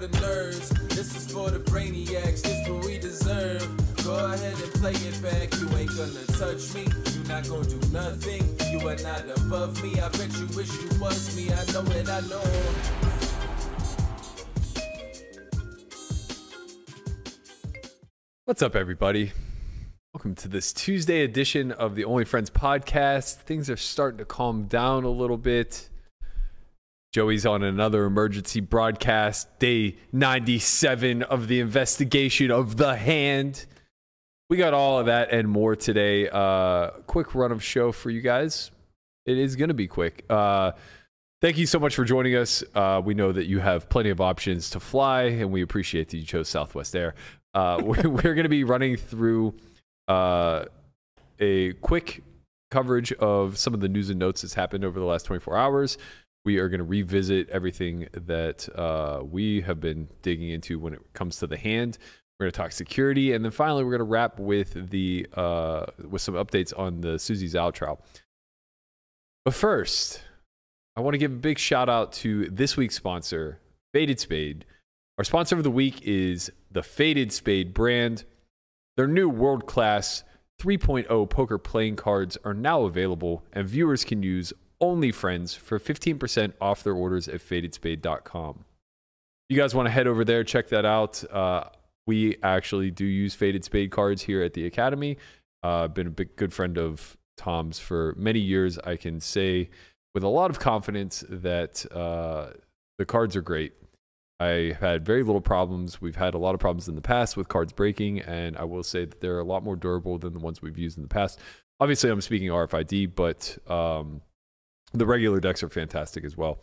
for the brainiacs, this what we deserve. Go ahead and play it back, you ain't gonna touch me. You not gonna do nothing, you are not above me. I bet you wish you was me, I know it, I know. What's up, everybody? Welcome to this Tuesday edition of the Only Friends podcast. Things are starting to calm down a little bit. Joey's on another emergency broadcast, day 97 of the investigation of the hand. We got all of that and more today. Uh, quick run of show for you guys. It is going to be quick. Uh, thank you so much for joining us. Uh, we know that you have plenty of options to fly, and we appreciate that you chose Southwest Air. Uh, we're we're going to be running through uh, a quick coverage of some of the news and notes that's happened over the last 24 hours. We are going to revisit everything that uh, we have been digging into when it comes to the hand. We're going to talk security, and then finally, we're going to wrap with the uh, with some updates on the Susie Zhao trial. But first, I want to give a big shout out to this week's sponsor, Faded Spade. Our sponsor of the week is the Faded Spade brand. Their new world class 3.0 poker playing cards are now available, and viewers can use only friends for 15% off their orders at fadedspade.com. You guys want to head over there, check that out. Uh, we actually do use Faded Spade cards here at the Academy. Uh, been a big good friend of Tom's for many years. I can say with a lot of confidence that uh, the cards are great. I had very little problems. We've had a lot of problems in the past with cards breaking, and I will say that they're a lot more durable than the ones we've used in the past. Obviously, I'm speaking RFID, but um, the regular decks are fantastic as well.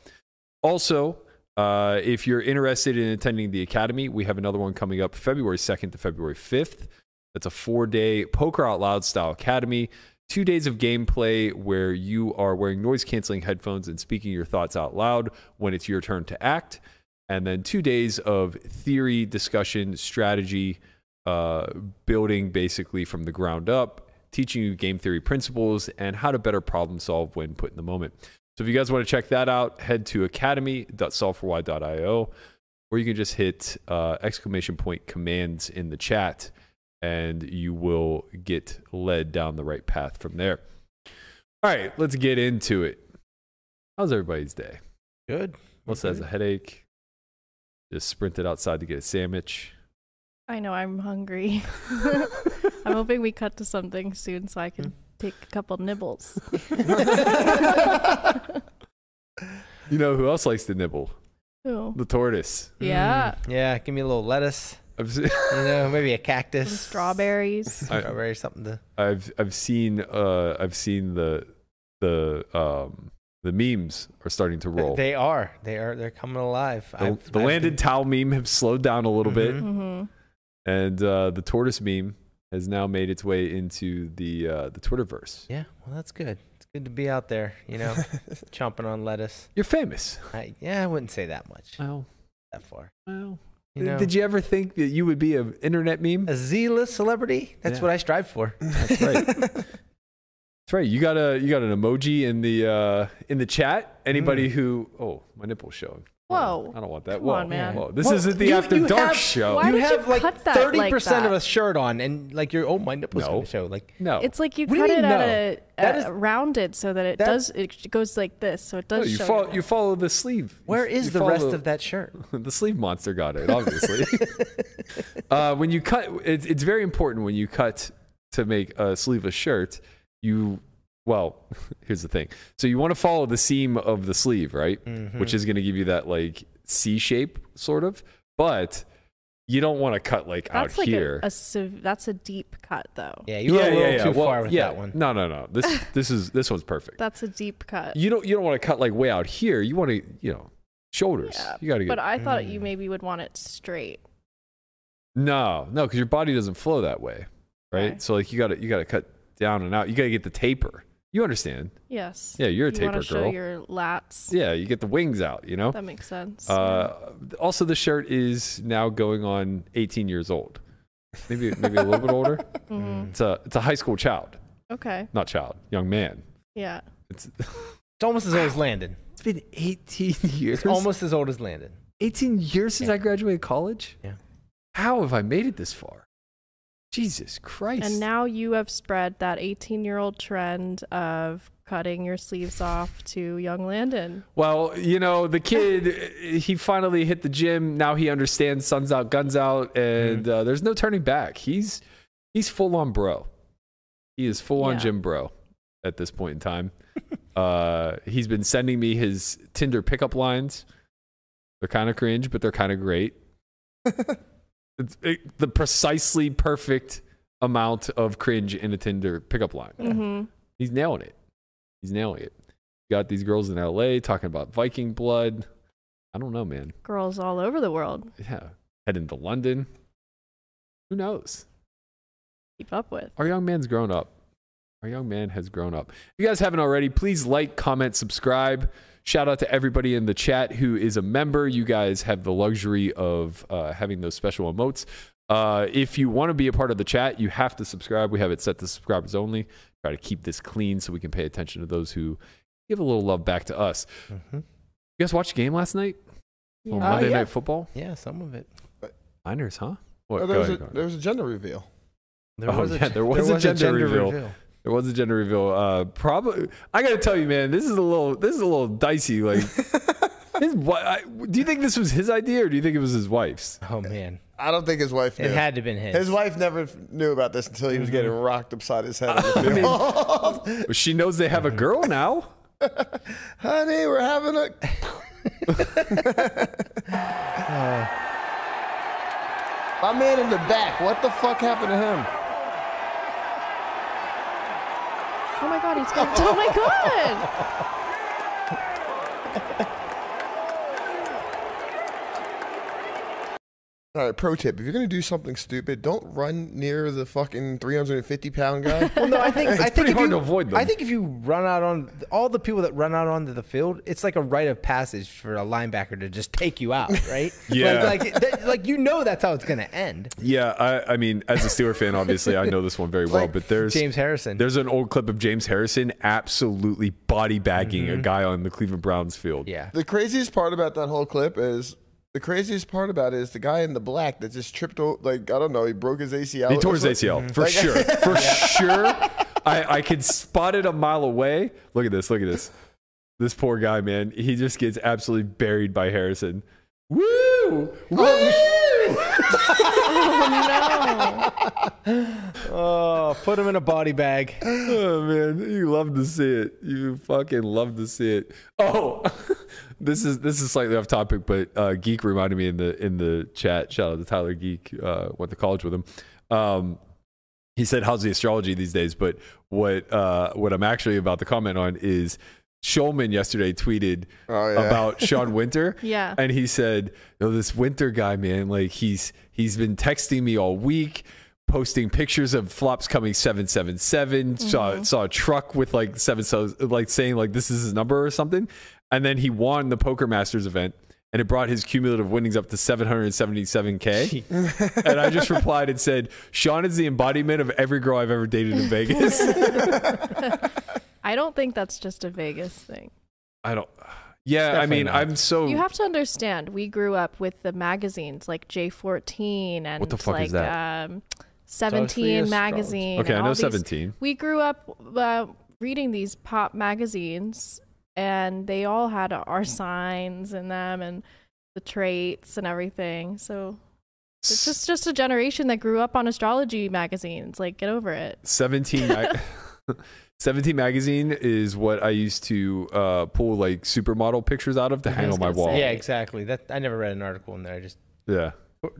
Also, uh, if you're interested in attending the Academy, we have another one coming up February 2nd to February 5th. That's a four day Poker Out Loud style Academy. Two days of gameplay where you are wearing noise canceling headphones and speaking your thoughts out loud when it's your turn to act and then two days of theory discussion strategy uh, building basically from the ground up teaching you game theory principles and how to better problem solve when put in the moment so if you guys want to check that out head to academy.solveforwhy.io or you can just hit uh, exclamation point commands in the chat and you will get led down the right path from there all right let's get into it how's everybody's day Good. melissa has a headache just sprinted outside to get a sandwich. I know I'm hungry. I'm hoping we cut to something soon so I can take a couple nibbles. You know who else likes to nibble? Ooh. The tortoise. Yeah. Mm, yeah. Give me a little lettuce. I've se- You know, maybe a Some cactus. strawberries. I- Strawberry, something to. I've I've seen uh I've seen the the um the memes are starting to roll. They are. They are. They're coming alive. the, I've- the I've landed been- towel meme have slowed down a little bit, Mhm. hmm and uh, the tortoise meme has now made its way into the uh, the Twitterverse. Yeah. Well, that's good. It's good to be out there. You know, chomping on lettuce. You're famous. I, yeah, I wouldn't say that much. Well, That far. well. You know, Did you ever think that you would be an internet meme? a Z-list celebrity? That's Yeah. what I strive for. That's right. That's right. You got a you got an emoji in the uh in the chat. Anybody who oh my nipple's showing. Whoa. I don't want that. Come Whoa, on, man. whoa. This Well, isn't the you- after you dark have- show. Why you did you have like cut that thirty like percent of that? a shirt on, and like your oh my nipple's No. gonna show. Like No. It's like you What do cut you it mean, at no? a, That a is- rounded so that it That- does it goes like this, so it No, does you show. follow you follow the sleeve. where You- is the rest follow- of that shirt? the sleeve monster got it obviously. uh, when you cut, it's it's very important when you cut to make a sleeveless shirt. You well, here's the thing. So you want to follow the seam of the sleeve, right? Mhm. Which is going to give you that like C shape sort of, but you don't want to cut like That's out like here. a, a sev- that's a deep cut though. yeah, you went a little too Well, far with yeah. that one. No, no, no. This this is this one's perfect. That's a deep cut. You don't you don't want to cut like way out here. You want to you know shoulders. Yeah, you got to get but I thought you Mm. maybe would want it straight. no no because your body doesn't flow that way, right? Okay. So like you got to you got to cut down and out. You got to get the taper. You understand? Yes. Yeah, you're a you taper want show girl. your lats. Yeah, you get the wings out. You know. That makes sense. Uh, also, the shirt is now going on 18 years old. Maybe maybe a little bit older. yeah. Mhm. It's a it's a high school child, Okay. not child, young man. Yeah. It's It's almost as old as Landon. it's been 18 years. It's almost as old as Landon. 18 years since Yeah. I graduated college. Yeah. How have I made it this far? Jesus Christ. And now you have spread that 18 year old trend of cutting your sleeves off to young Landon. Well, you know, the kid, he finally hit the gym. Now he understands sun's out, guns out, and Mm-hmm. uh, there's no turning back. He's he's full on bro. He is full on Yeah. gym bro at this point in time. uh, he's been sending me his Tinder pickup lines. They're kind of cringe, but they're kind of great. it's it, the precisely perfect amount of cringe in a Tinder pickup line. hmm He's nailing it. He's nailing it. Got these girls in LA talking about Viking blood. I don't know, man. Girls all over the world Yeah. Heading to London. Who knows? keep up with. Our young man's grown up. Our young man has grown up. If you guys haven't already, please like, comment, subscribe. Shout out to everybody in the chat who is a member. You guys have the luxury of uh, having those special emotes. Uh, if you want to be a part of the chat, you have to subscribe. We have it set to subscribers only. Try to keep this clean so we can pay attention to those who give a little love back to us. Mhm. You guys watch the game last night? Yeah. On Uh, Monday yeah. Night Football? Yeah, some of it. Niners, huh? What? Oh, there, was a, ahead, go ahead. there was a gender reveal. There Oh, was a, yeah, ge- there was a gender reveal. There was a gender reveal. Uh, probably. I gotta tell you, man, this is a little. This is a little dicey. Like, his, wi- I, do you think this was his idea, or do you think it was his wife's? Oh man, I don't think his wife knew. it had to have been his. his wife never knew about this until he was getting rocked upside his head. on the field. Well, She knows they have a girl now. Honey, we're having a. My man in the back. What the fuck happened to him? Oh my god, he's got. Oh my god! All right, pro tip: If you're gonna do something stupid, don't run near the fucking 350 pound guy. Well, no, I think I think pretty if hard you, to avoid them. I think if you run out on all the people that run out onto the field, it's like a rite of passage for a linebacker to just take you out, right? Yeah. like like, that- like you know that's how it's gonna end. Yeah, I, I mean, as a Steeler fan, obviously, I know this one very well. Like But there's James Harrison. there's an old clip of James Harrison absolutely body bagging a mm-hmm. guy on the Cleveland Browns field. yeah. The craziest part about that whole clip is the craziest part about it is the guy in the black that just tripped over. Like I don't know, he broke his ACL. He tore his something. ACL for sure. For sure. I, I could spot it a mile away. Look at this. Look at this. This poor guy, man. He just gets absolutely buried by Harrison. Woo! Oh, Woo! Oh Oh, put him in a body bag. Oh man, you love to see it. You fucking love to see it. Oh, this is this is slightly off topic, but uh, Geek reminded me in the in the chat. Shout out to Tyler Geek. Uh, went to college with him. Um, he said, "How's the astrology these days?" But what uh, what I'm actually about to comment on is Schulman yesterday tweeted Oh, yeah. about Sean Winter. Yeah. And he said, "No, this Winter guy, man, like he's he's been texting me all week, posting pictures of flops coming seven seven seven. Saw saw a truck with like seven so like saying like this is his number or something. And then he won the Poker Masters event." And it brought his cumulative winnings up to 777k. and I just replied and said, "Sean is the embodiment of every girl I've ever dated in Vegas." I don't think that's just a Vegas thing. I don't. Yeah, I mean, not. I'm so. You have to understand, we grew up with the magazines like J14 and What the fuck like is that? Um, 17 magazine. okay, and I all know these- 17. We grew up uh, reading these pop magazines, and they all had our signs in them and the traits and everything. So it's just just a generation that grew up on astrology magazines. Like, get over it. 17 mag- 17 magazine is what I used to uh, pull like supermodel pictures out of to I hang on my wall. say. Yeah, exactly. That I never read an article in there. I just Yeah.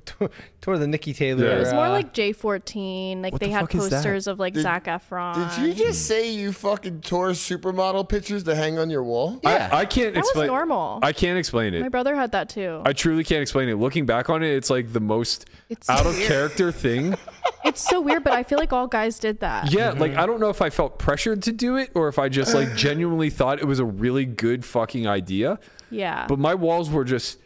Tore, tore the Niki Taylor. Yeah. It was more like J14. Like What they the had fuck is that? posters of like Did- Zac Efron. Did you just say you fucking tore supermodel pictures to hang on your wall? Yeah. I, I can't that was explain. normal. I can't explain it. My brother had that too. I truly can't explain it. Looking back on it, it's like the most It's out of character thing. it's so weird, but I feel like all guys did that. Yeah, mm-hmm. like I don't know if I felt pressured to do it or if I just like genuinely thought it was a really good fucking idea. Yeah. But my walls were just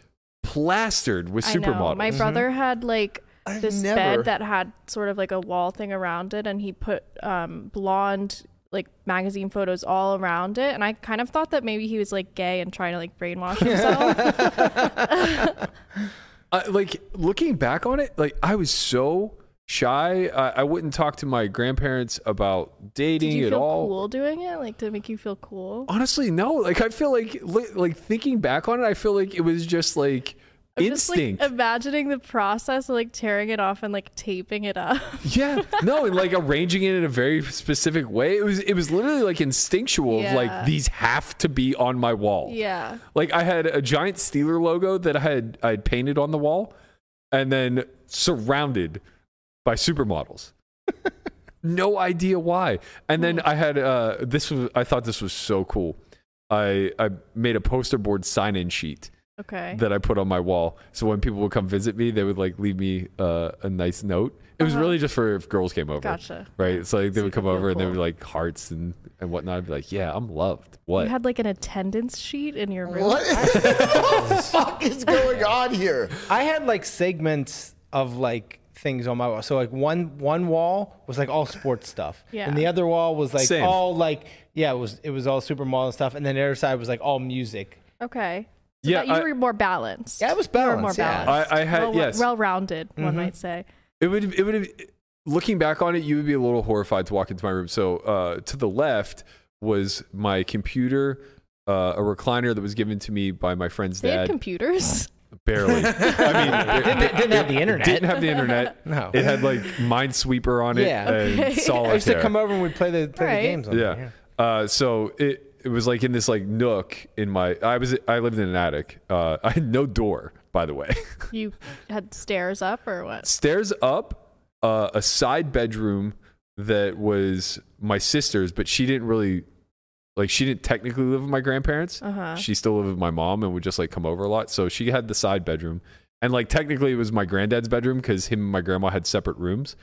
plastered with I know. supermodels. My brother had like I've this never- bed that had sort of like a wall thing around it, and he put um, blonde like magazine photos all around it. And I kind of thought that maybe he was like gay and trying to like brainwash himself. I, like looking back on it, like I was so shy. I, I wouldn't talk to my grandparents about dating Did you at feel all. cool doing it? Like, to make you feel cool? Honestly, no. Like I feel like like thinking back on it, I feel like it was just like I'm just, instinct. like imagining the process of like tearing it off and like taping it up. yeah, no, and like arranging it in a very specific way. It was it was literally like instinctual of like these have to be on my wall. yeah. Like I had a giant Steeler logo that I had I had painted on the wall, and then surrounded by supermodels. no idea why. And then I had uh this was I thought this was so cool. I I made a poster board sign in sheet Okay. that I put on my wall. So when people would come visit me, they would like leave me uh, a nice note. It was Uh-huh. really just for if girls came over. Gotcha. Right. So like they So would come could feel over and they cool. would like hearts and, and whatnot. I'd be like, yeah, I'm loved. What? You had like an attendance sheet in your room. What? what the fuck is going on here? I had like segments of like things on my wall. So like one one wall was like all sports stuff. Yeah. And the other wall was like Same. all like yeah, it was it was all supermodel and stuff. And then the other side was like all music. Okay. So Yeah, that you I- were more balanced. Yeah, it was You were more balanced, yeah. balanced. I- I had- well, yes. well rounded, one might say. It would it would have looking back on it, you would be a little horrified to walk into my room. So uh, to the left was my computer, uh, a recliner that was given to me by my friend's They had dad. computers. Barely. I mean, it, Didn't, didn't have the internet. didn't have the internet. no. It had like Minesweeper on it Yeah. and Okay. I used to come over and we'd play the play Right. the games on yeah. there. Uh, so it it was like in this like nook in my I was I lived in an attic. Uh, I had no door, by the way. you had stairs up or what? Stairs up, uh, a side bedroom that was my sister's, but she didn't really like she didn't technically live with my grandparents. Uh huh. She still lived with my mom and would just like come over a lot. So she had the side bedroom. And like technically it was my granddad's bedroom because him and my grandma had separate rooms.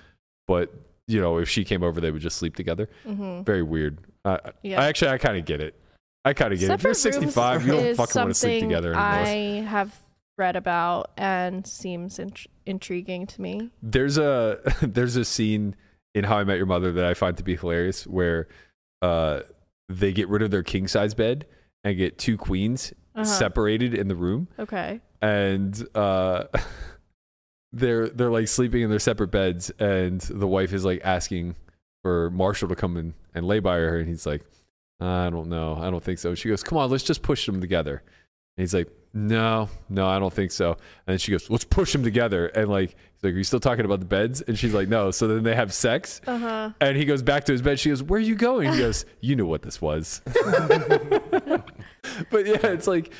But you know, if she came over, they would just sleep together. hmm Very weird. Uh, Yeah. I actually I kind of get it. I kind of get it. If you're 65, you don't fucking want to sleep together anymore. I have read about and seems int- intriguing to me. there's a there's a scene in How I Met Your Mother that I find to be hilarious where uh, they get rid of their king size bed and get two queens Uh-huh. separated in the room, Okay. and uh, they're they're like sleeping in their separate beds, and the wife is like asking for Marshall to come in and lay by her, and he's like, I don't know, I don't think so. She goes, Come on, let's just push them together. And he's like, No, no, I don't think so. And then she goes, Let's push them together. And like, he's like, Are you still talking about the beds? And she's like, No. So then they have sex. Uh huh. And he goes back to his bed. She goes, Where are you going? He goes, You knew what this was. but yeah, it's like,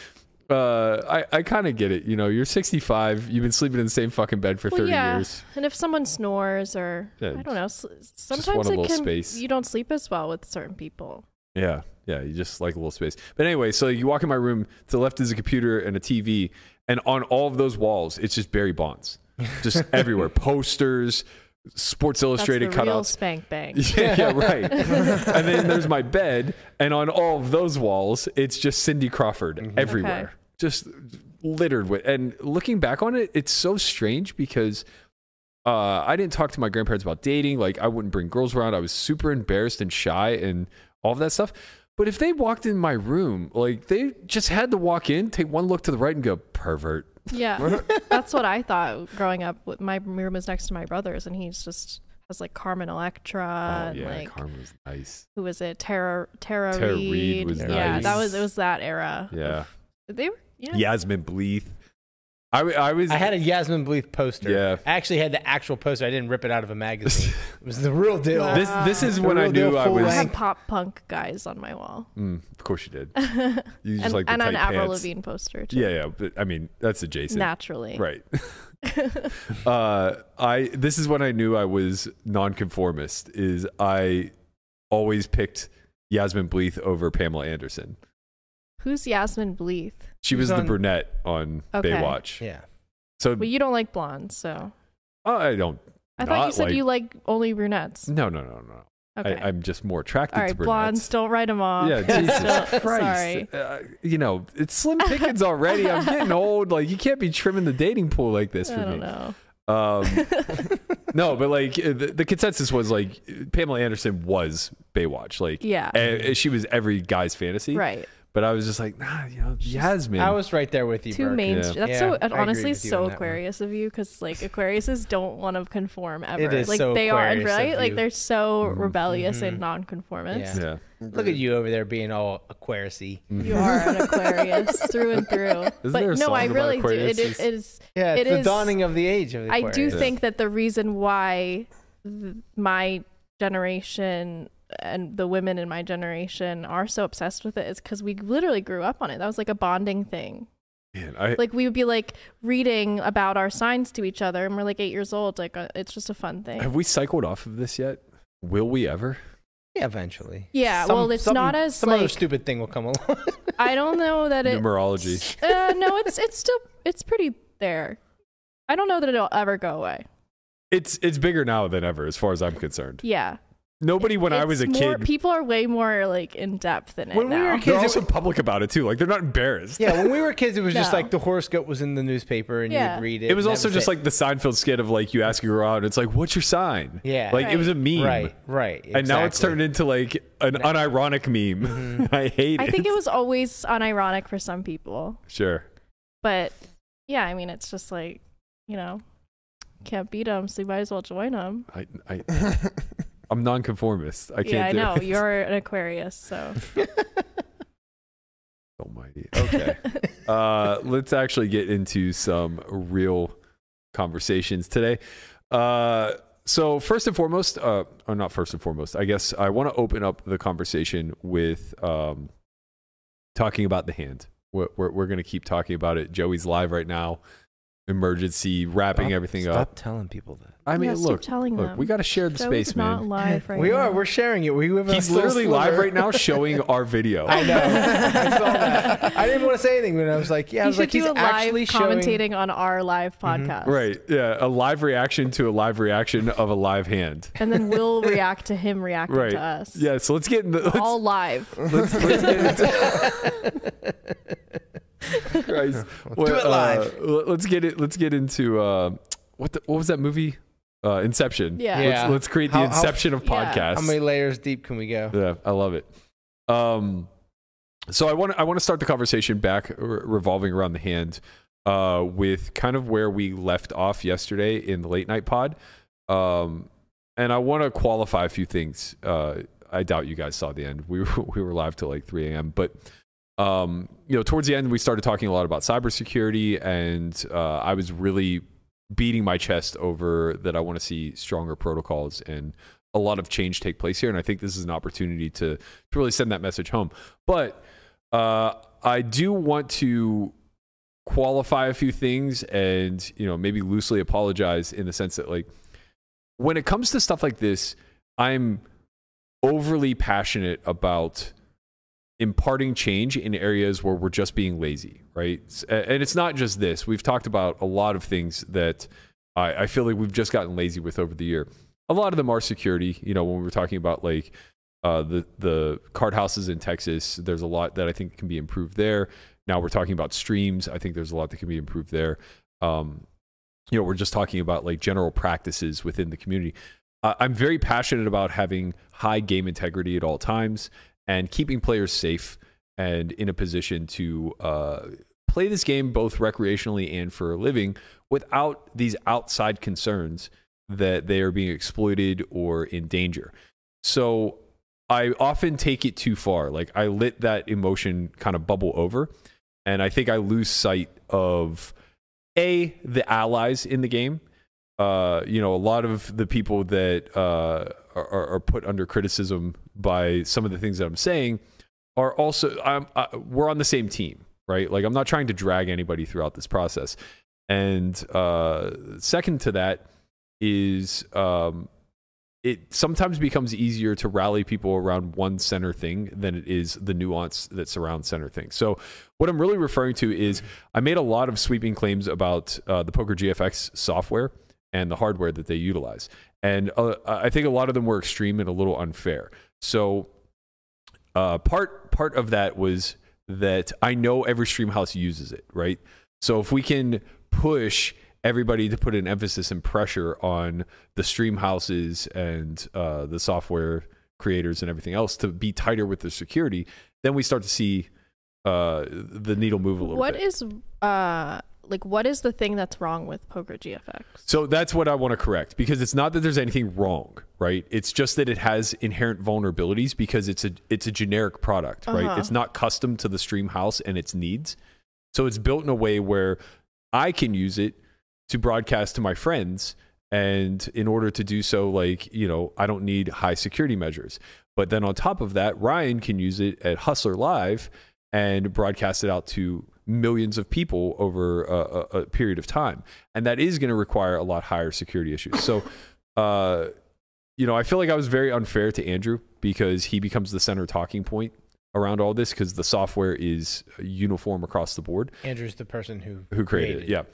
uh, I, I kind of get it. You know, you're 65. You've been sleeping in the same fucking bed for Well, 30 yeah. years. And if someone snores or Yeah, I don't know, sometimes it can space. you don't sleep as well with certain people. Yeah, yeah, you just like a little space. But anyway, so you walk in my room. To the left is a computer and a TV, and on all of those walls, it's just Barry Bonds, just everywhere. Posters, Sports Illustrated That's the real cutouts. spank bang. Yeah, yeah, right. and then there's my bed, and on all of those walls, it's just Cindy Crawford everywhere, Okay. just littered with. And looking back on it, it's so strange because uh, I didn't talk to my grandparents about dating. Like, I wouldn't bring girls around. I was super embarrassed and shy and all of that stuff. But if they walked in my room, like they just had to walk in, take one look to the right, and go pervert. Yeah, that's what I thought growing up. My room is next to my brother's, and he's just has like Carmen Electra, oh and yeah, like Carmen was nice. who was it? Tara Tara, Tara Reid. Reid was yeah, nice. that was it was that era. Yeah, They were yeah. Yasmine Bleeth. I, w- I was I had a Yasmine Bleeth poster. Yeah. I actually had the actual poster. I didn't rip it out of a magazine. it was the real deal. Wow. this. This is The when I real knew I full was. I had pop punk guys on my wall, Mm, of course you did. You just and, like the and tight an Avril pants. Lavigne poster too. Yeah, yeah, but I mean that's adjacent, naturally. right? uh, I this is when I knew I was nonconformist. Is I always picked Yasmine Bleeth over Pamela Anderson. Who's Yasmine Bleeth? She Who's was the brunette on Okay. Baywatch. yeah. So Well, you don't like blondes, so I don't. I thought you said like- you like only brunettes. No, no, no, no. Okay. I, I'm just more attracted All to right, brunettes. blondes, don't write them off. Yeah, Jesus Christ. Sorry. Uh, you know, it's slim pickings already. I'm getting old. Like, you can't be trimming the dating pool like this I for don't me. know. Um, no, but like uh, the, the consensus was like Pamela Anderson was Baywatch. Like, Yeah. uh, she was every guy's fantasy. Right. But I was just like, nah, you know, Yasmine. I was right there with you. Too Burke. mainstream. That's Yeah, so agree honestly with you so on that one. Aquarius of you because like Aquariuses don't want to conform ever. It is like so they are Aquarius of right. Like you. they're so Mhm. rebellious and nonconformist. Yeah. yeah. Look at you over there being all Aquariusy. You are an Aquarius through and through. Isn't but there a no, song I about really do. It, Aquariuses? it, it is. Yeah, it's It the is- dawning of the age of I do Aquarius. think that the reason why th- my generation and the women in my generation are so obsessed with it is because we literally grew up on it. That was like a bonding thing. Man, I, Like we would be like reading about our signs to each other, and we're like eight years old. Like uh, it's just a fun thing. have we cycled off of this yet? Will we ever? Yeah, eventually. Yeah, well, it's not as, some other stupid thing will come along. I don't know that it. Numerology. Uh, no, it's it's still it's pretty there. I don't know that it'll ever go away. It's it's bigger now than ever, as far as I'm concerned. Yeah. Nobody, when I was a more, kid, people are way more like in depth in it When we now. were they're kids, it also public about it too. Like they're not embarrassed. yeah, when we were kids, it was just like the horoscope was in the newspaper and Yeah. you'd read it. It was and that also just it. like the Seinfeld skit of like you ask a girl out, and it's like, "What's your sign?" yeah, Like it was a meme, right, right. And now it's turned into like an unironic meme. Mm-hmm. I hate it. I it. think it was always unironic for some people, sure. but yeah, I mean, it's just like you know, can't beat them, so you might as well join them. I, I I'm nonconformist. I can't Yeah, I know it. you're an Aquarius, so Almighty. Okay. uh, let's actually get into some real conversations today. Uh, so first and foremost, uh, or not first and foremost, I guess I want to open up the conversation with um, talking about the hand. We're, we're, we're going to keep talking about it. Joey's live right now. Emergency, wrapping Stop- everything stop up. Stop telling people that. I mean, Yeah, look, telling look, them. we got to share the Joey's space, not man. live right we now. are. We're sharing it. We have a He's little literally live right now showing our video. I know. I saw that. I didn't want to say anything, but I was like, yeah, I was should like, he's do a live actually showing. commentating on our live Mhm. podcast, Right. Yeah. A live reaction to a live reaction of a live hand. And then we'll react to him reacting Right. to us. Yeah. So let's get in the. Let's, all live. let's, let's get into. Christ. Do it uh, live. let- let's get it. Let's get into uh, what the, what was that movie? Uh, Inception. Yeah. Yeah. Let's, let's create the How- how- Inception of Yeah. How many layers deep can we go? Yeah, I love it. Um, so I want to I want to start the conversation back re- revolving around the hand, uh, with kind of where we left off yesterday in the late night pod, um, and I want to qualify a few things. Uh, I doubt you guys saw the end. We were, we were live till like 3 a.m. But um, you know, towards the end, we started talking a lot about cybersecurity, and uh, I was really beating my chest over that. I want to see stronger protocols and a lot of change take place here, and I think this is an opportunity to to really send that message home. But uh, I do want to qualify a few things, and you know, maybe loosely apologize in the sense that like when it comes to stuff like this, I'm overly passionate about imparting change in areas where we're just being lazy, right? And it's not just this. We've talked about a lot of things that I, I feel like we've just gotten lazy with over the year. A lot of them are security. You know, when we were talking about like uh, the the card houses in Texas, there's a lot that I think can be improved there. Now we're talking about streams. I think there's a lot that can be improved there. Um, you know, we're just talking about like general practices within the community. I'm very passionate about having high game integrity at all times and keeping players safe and in a position to uh, play this game both recreationally and for a living without these outside concerns that they are being exploited or in danger. So I often take it too far. Like I let that emotion kind of bubble over, and I think I lose sight of a the allies in the game. Uh, you know, a lot of the people that uh, are, are put under criticism by some of the things that I'm saying are also I'm, I, we're on the same team, right? Like I'm not trying to drag anybody throughout this process. And uh, second to that is um, it sometimes becomes easier to rally people around one center thing than it is the nuance that surrounds center things. So, what I'm really referring to is I made a lot of sweeping claims about uh, the Poker GFX software and the hardware that they utilize, and uh, I think a lot of them were extreme and a little unfair. So, uh, part part of that was that I know every stream house uses it, right? So if we can push everybody to put an emphasis and pressure on the stream houses and uh, the software creators and everything else to be tighter with their security, then we start to see uh, the needle move a little What bit. is uh like what is the thing that's wrong with Poker GFX? So that's what I want to correct because it's not that there's anything wrong, right? It's just that it has inherent vulnerabilities because it's a it's a generic product, right? Uh-huh. It's not custom to the stream house and its needs. So it's built in a way where I can use it to broadcast to my friends and in order to do so like, you know, I don't need high security measures. But then on top of that, Ryan can use it at Hustler Live and broadcast it out to millions of people over a, a, a period of time. And that is going to require a lot higher security issues. So, uh, you know, I feel like I was very unfair to Andrew because he becomes the center talking point around all this because the software is uniform across the board Andrew's the person who who created it. Yeah.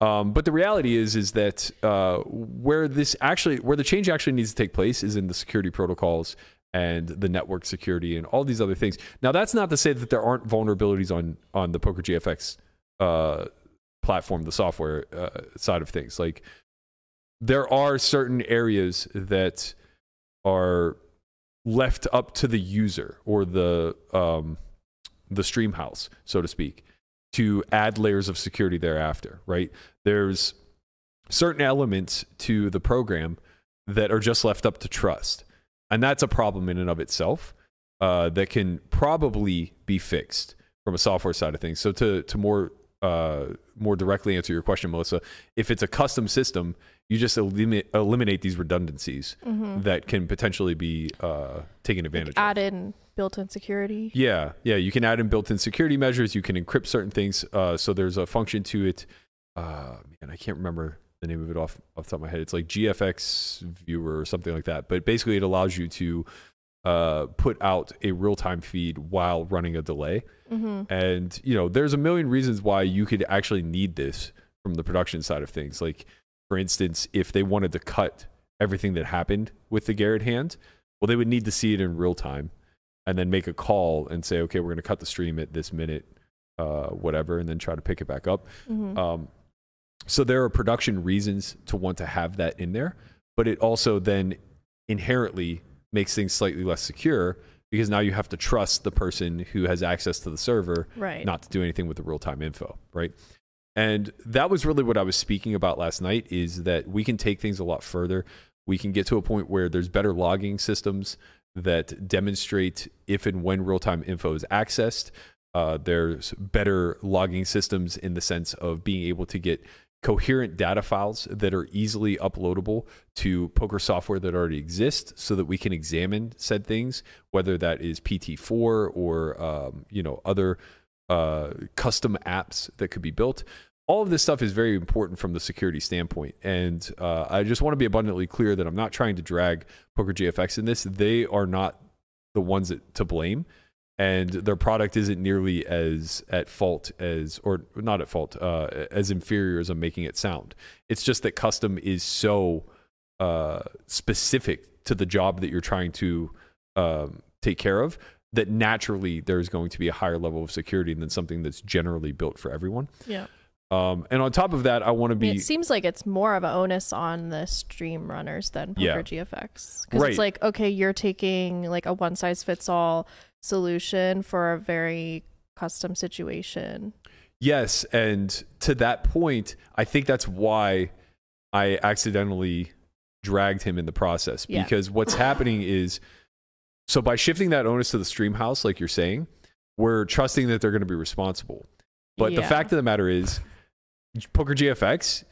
Um, but the reality is, is that uh, where this actually, where the change actually needs to take place, is in the security protocols and the network security and all these other things. Now, that's not to say that there aren't vulnerabilities on on the Poker GFX uh, platform, the software uh, side of things. Like there are certain areas that are left up to the user or the um, the stream house, so to speak, to add layers of security thereafter. Right? There's certain elements to the program that are just left up to trust, and that's a problem in and of itself uh, that can probably be fixed from a software side of things. So to to more uh, more directly answer your question, Melissa, if it's a custom system, you just eliminate eliminate these redundancies that can potentially be uh, taken advantage of. Add in built-in security. Yeah, yeah. You can add in built-in security measures. You can encrypt certain things. Uh, so there's a function to it. Uh, man, I can't remember the name of it off off the top of my head. It's like GFX Viewer or something like that. But basically, it allows you to uh, put out a real-time feed while running a delay. Mm-hmm. And you know, there's a million reasons why you could actually need this from the production side of things. Like, for instance, if they wanted to cut everything that happened with the Garrett hand, well, they would need to see it in real time and then make a call and say, okay, we're going to cut the stream at this minute, uh, whatever, and then try to pick it back up. Mm-hmm. Um, so there are production reasons to want to have that in there, but it also then inherently makes things slightly less secure because now you have to trust the person who has access to the server right. not to do anything with the real time info, right? And that was really what I was speaking about last night is that we can take things a lot further. We can get to a point where there's better logging systems that demonstrate if and when real time info is accessed. Uh, there's better logging systems in the sense of being able to get coherent data files that are easily uploadable to poker software that already exists so that we can examine said things whether that is pt4 or um, you know other uh, custom apps that could be built. All of this stuff is very important from the security standpoint. And uh, i just want to be abundantly clear that i'm not trying to drag poker gfx in this. They are not the ones that, to blame. And their product isn't nearly as at fault as or not at fault uh, as inferior as i'm making it sound. It's just that custom is so uh, specific to the job that you're trying to um, take care of that naturally there's going to be a higher level of security than something that's generally built for everyone Yeah. um, and on top of that i want to I mean, be it seems like it's more of an onus on the stream runners than Poker Yeah. GFX. Because Right. it's like, okay, you're taking like a one size fits all solution for a very custom situation. Yes, and to that point, I think that's why I accidentally dragged him in the process Yeah. because what's happening is so by shifting that onus to the stream house like you're saying, we're trusting that they're going to be responsible. But the fact of the matter is Poker GFX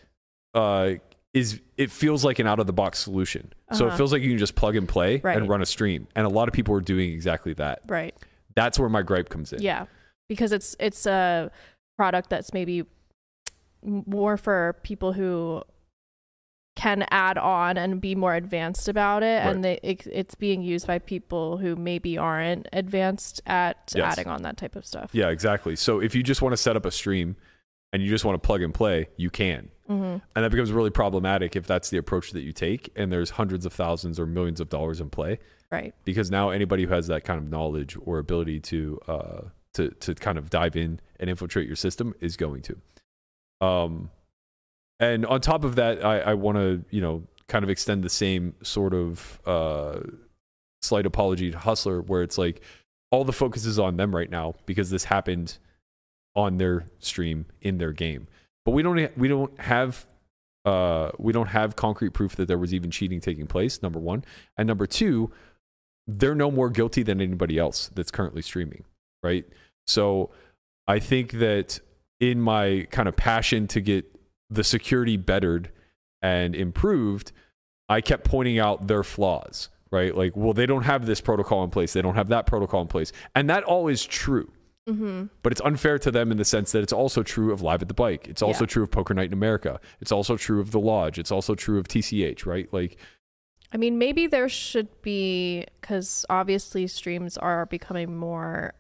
uh is it feels like an out of the box solution. So it Uh-huh. feels like you can just plug and play Right. and run a stream. And a lot of people are doing exactly that. Right. That's where my gripe comes in. Yeah. Because it's it's a product that's maybe more for people who can add on and be more advanced about it and they, it, it's being used by people who maybe aren't advanced at Yes. adding on that type of stuff. Yeah, exactly. So if you just want to set up a stream and you just want to plug and play, you can. hmm And that becomes really problematic if that's the approach that you take and there's hundreds of thousands or millions of dollars in play Right. because now anybody who has that kind of knowledge or ability to uh to to kind of dive in and infiltrate your system is going to. Um and on top of that, I, I want to, you know, kind of extend the same sort of uh slight apology to Hustler where it's like all the focus is on them right now because this happened on their stream in their game. But we don't we don't have uh we don't have concrete proof that there was even cheating taking place. Number one, and number two, they're no more guilty than anybody else that's currently streaming, right? So I think that in my kind of passion to get the security bettered and improved, I kept pointing out their flaws, right? Like, well, they don't have this protocol in place, they don't have that protocol in place. And that all is true. Mm-hmm. But it's unfair to them in the sense that it's also true of Live at the Bike. It's also Yeah. true of Poker Night in America. It's also true of The Lodge. It's also true of TCH, right? Like, I mean, maybe there should be because obviously streams are becoming more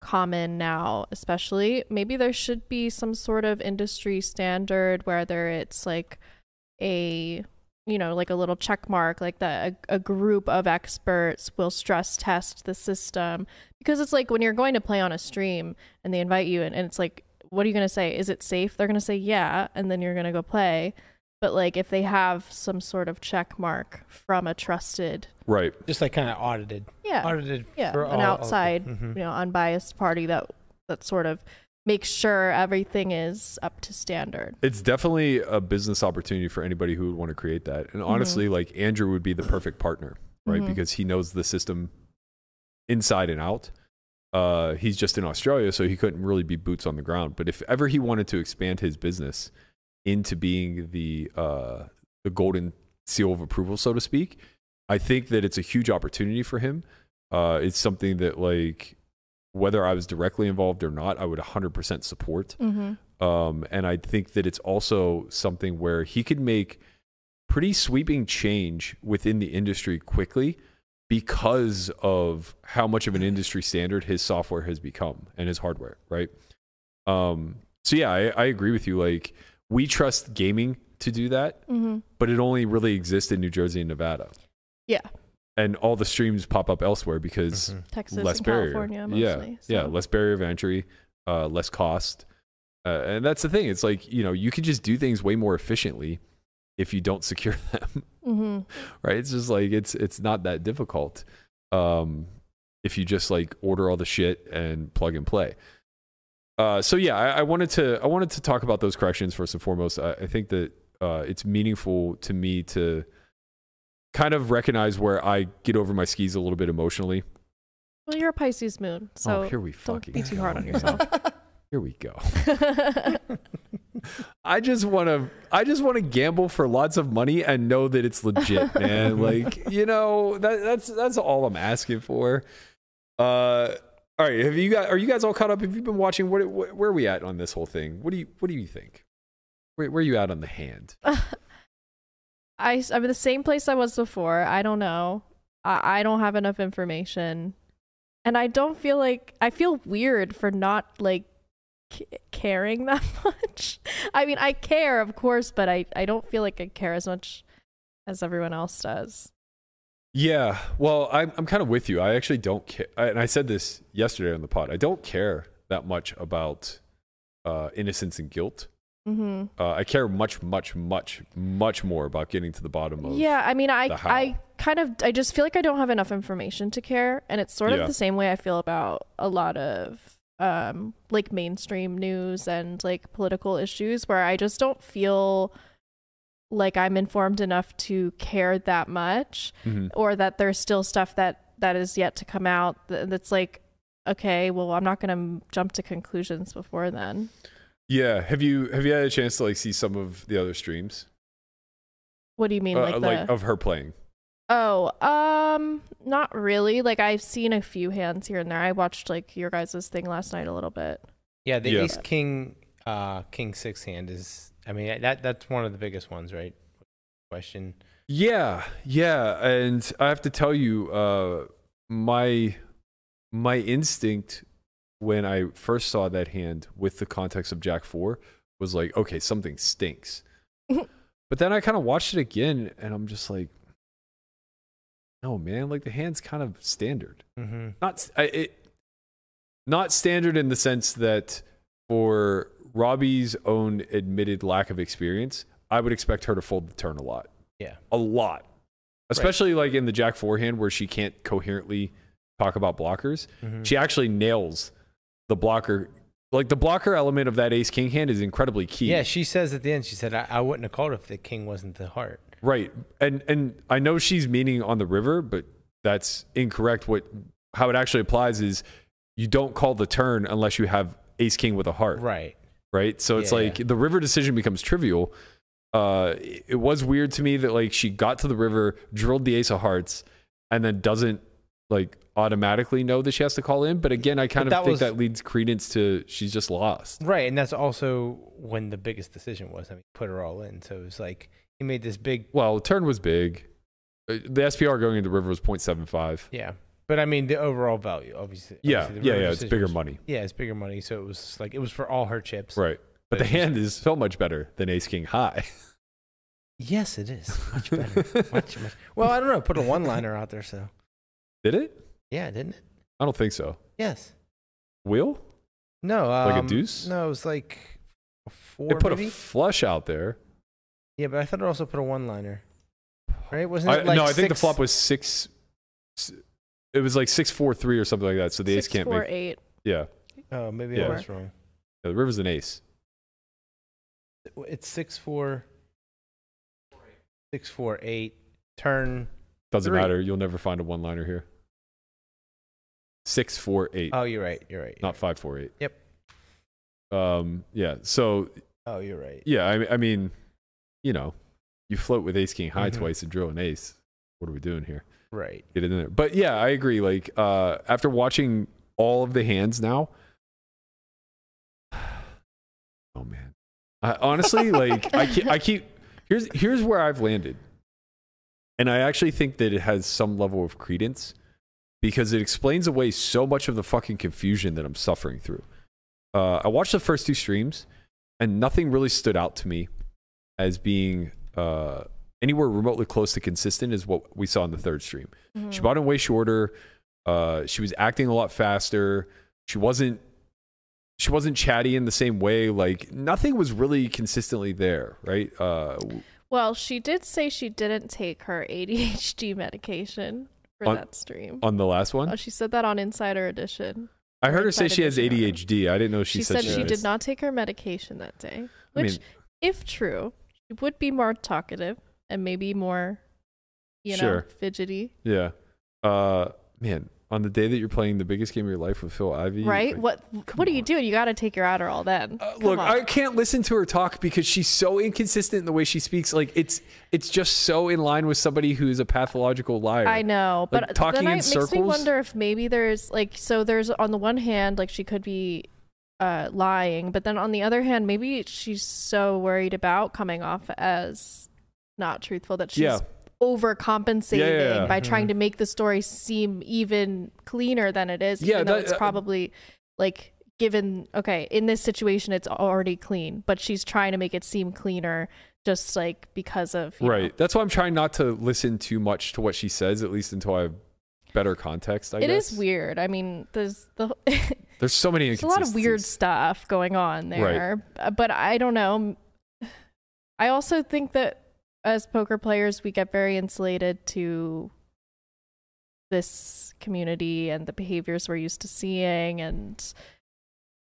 common now, especially. Maybe there should be some sort of industry standard, whether it's like a you know like a little check mark like that a, a group of experts will stress test the system. Because it's like when you're going to play on a stream and they invite you and, and it's like what are you going to say? Is it safe? They're going to say yeah and then you're going to go play but like if they have some sort of check mark from a trusted right. Just like kind of audited. yeah Audited yeah for an all- outside Mhm. you know unbiased party that that sort of makes sure everything is up to standard It's definitely a business opportunity for anybody who would want to create that. And honestly, like Andrew would be the perfect partner, right? Mhm. Because he knows the system inside and out. Uh, he's just in Australia, so he couldn't really be boots on the ground. But if ever he wanted to expand his business into being the uh, the golden seal of approval, so to speak, I think that it's a huge opportunity for him. Uh, it's something that, like, whether I was directly involved or not, I would 100% support. mm-hmm. Um, and I think that it's also something where he could make pretty sweeping change within the industry quickly because of how much of an industry standard his software has become and his hardware, right? Um, so yeah, I, I agree with you. Like we trust gaming to do that, Mm-hmm. but it only really exists in New Jersey and Nevada. Yeah. And all the streams pop up elsewhere because Mhm. texas less and barrier. california yeah, mostly yeah, so. less barrier of entry, uh, less cost, uh, and that's the thing. It's like you know you can just do things way more efficiently if you don't secure them, mm-hmm. right? It's just like it's it's not that difficult um, if you just like order all the shit and plug and play. Uh, so yeah, I, I wanted to I wanted to talk about those corrections first and foremost. I, I think that uh, it's meaningful to me to kind of recognize where I get over my skis a little bit emotionally. well you're a pisces moon so oh, here we fucking don't be too go. hard on yourself Here we go. I just want to I just want to gamble for lots of money and know that it's legit, man. like, you know, that that's that's all I'm asking for. Uh all right, have you got are you guys all caught up? Have you been watching what, what where are we at on this whole thing? What do you what do you think? Where where are you at on the hand? I, I'm in the same place I was before. I don't know. I, I don't have enough information. And I don't feel like I feel weird for not like c- caring that much. I mean, I care, of course, but I, I don't feel like I care as much as everyone else does. Yeah, well, I'm I'm kind of with you. I actually don't care, and I said this yesterday on the pod. I don't care that much about uh, innocence and guilt. hmm Uh, I care much, much, much, much more about getting to the bottom of. Yeah, I mean, I. I kind of I just feel like I don't have enough information to care, and it's sort Yeah. of the same way I feel about a lot of um like mainstream news and like political issues, where I just don't feel like I'm informed enough to care that much, Mhm. or that there's still stuff that that is yet to come out that's like. Okay, well, I'm not gonna jump to conclusions before then. Yeah. Have you have you had a chance to like see some of the other streams? What do you mean, Uh, like the? of her playing. Oh, um, not really. Like I've seen a few hands here and there. I watched like your guys' thing last night a little bit. Yeah, the Yeah. ace king, uh, king six hand is. I mean, that that's one of the biggest ones, right? Question. Yeah, yeah, and I have to tell you, uh, my my instinct when I first saw that hand with the context of Jack Four was like, okay, something stinks. but then I kind of watched it again, and I'm just like, no, man, like the hand's kind of standard. Mm-hmm. not s- I- it not standard in the sense that for Robbi's own admitted lack of experience, I would expect her to fold the turn a lot. Yeah. A lot. Especially like in the Jack forehand where she can't coherently talk about blockers, Mhm. she actually nails the blocker. Like the blocker element of that ace king hand is incredibly key. Yeah, she says at the end, she said, I, I wouldn't have called if the king wasn't the heart. Right. And and I know she's meaning on the river, but that's incorrect. What how it actually applies is you don't call the turn unless you have ace king with a heart. Right. Right. So it's Yeah, like yeah. the river decision becomes trivial. Uh it was weird to me that like she got to the river, drilled the ace of hearts, and then doesn't like automatically know that she has to call in. But again, I kind But of that think was- that leads credence to she's just lost. Right. And that's also when the biggest decision was. I mean, put her all in. So it was like, he made this big, Well, turn was big. Uh, The SPR going into the river was 0.75. yeah. But I mean, the overall value, obviously. Yeah, obviously yeah, yeah. It's bigger was- money. Yeah, it's bigger money. So it was like, it was for all her chips. Right. But But the hand is so much better than Ace King High. Yes, it is. Much better. much, much. Well, I don't know. Put a one liner out there. So Did it? yeah, didn't it? I don't think so. Yes. Wheel? No. Um, Like a deuce? No, it was like a four. It put maybe? a flush out there. yeah, but I thought it also put a one liner. Right? Wasn't I, it like no, I think the flop was six. S- It was like six four three or something like that. So the ace can't four, make. eight. Yeah. Oh, maybe Yeah. I was wrong. yeah, the river's an ace. It's six four. Six four eight. Turn. Doesn't Three. matter. You'll never find a one liner here. Six four eight, Oh, you're right. You're right. not five four eight. Yep. Um. Yeah. So Oh, you're right. yeah. I, I mean, you know, you float with ace king high Mhm. twice and drill an ace. What are we doing here? Right. get it in there. But yeah, I agree. Like uh, after watching all of the hands now, oh man, I, honestly, like I keep, I keep here's here's where I've landed, and I actually think that it has some level of credence because it explains away so much of the fucking confusion that I'm suffering through. Uh, I watched the first two streams, and nothing really stood out to me as being uh, anywhere remotely close to consistent is what we saw in the third stream. Mhm. She bought in way shorter. Uh, she was acting a lot faster. She wasn't. She wasn't chatty in the same way. Like nothing was really consistently there, right? Uh, Well, she did say she didn't take her ADHD medication for On- that stream. on the last one, Oh, she said that on Insider Edition. I heard her say she has ADHD. I didn't know she, She, said she did. not take her medication that day. I Which, mean, if true, she would be more talkative and maybe more, you know, Sure. fidgety. yeah. Uh, man, on the day that you're playing the biggest game of your life with Phil Ivey, Right? like, what What are you doing? You got to take your Adderall then. Uh, look, on. I can't listen to her talk because she's so inconsistent in the way she speaks. Like it's it's just so in line with somebody who's a pathological liar. I know, Like, but talking then in it makes me circles? wonder if maybe there's like so there's on the one hand like she could be uh lying, but then on the other hand maybe she's so worried about coming off as not truthful that she's Yeah. overcompensating Yeah, yeah, by trying to make the story seem even cleaner than it is, Yeah, even though that- it's uh, probably like given okay in this situation it's already clean, but she's trying to make it seem cleaner just like because of you know, Right. That's why I'm trying not to listen too much to what she says, at least until I have better context. I It guess is weird. I mean, there's the There's so many there's a lot of weird stuff going on there. Uh, But I don't know. I also think that as poker players, we get very insulated to this community and the behaviors we're used to seeing, and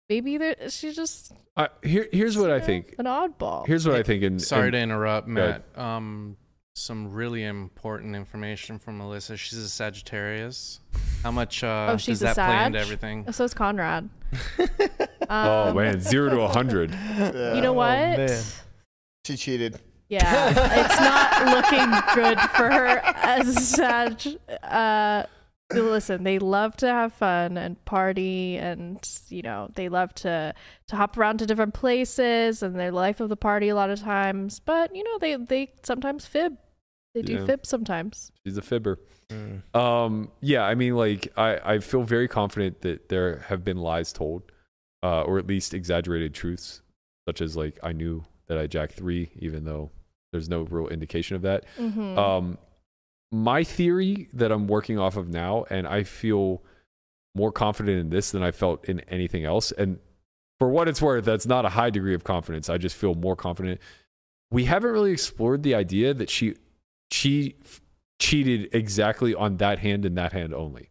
maybe there, she's just I, here, here's what I think. an oddball. Here's what I think. And, Sorry and- to interrupt, Go ahead. Matt. Um, some really important information from Melissa. She's a Sagittarius. How much uh, Oh, she's does a that play into Sag? everything? so is Conrad. oh Um, man, zero to a hundred. You know Oh, what? man. She cheated. Yeah, it's not looking good for her as such. Uh, listen, they love to have fun and party, and you know they love to to hop around to different places and their life of the party a lot of times. But you know they they sometimes fib. They do Yeah. fib sometimes. She's a fibber. Mm. Um, yeah, I mean, like, I, I feel very confident that there have been lies told, uh, or at least exaggerated truths, such as like I knew that I jacked three, even though there's no real indication of that. Mm-hmm. Um, my theory that I'm working off of now, and I feel more confident in this than I felt in anything else. And for what it's worth, that's not a high degree of confidence. I just feel more confident. We haven't really explored the idea that she she cheated exactly on that hand and that hand only.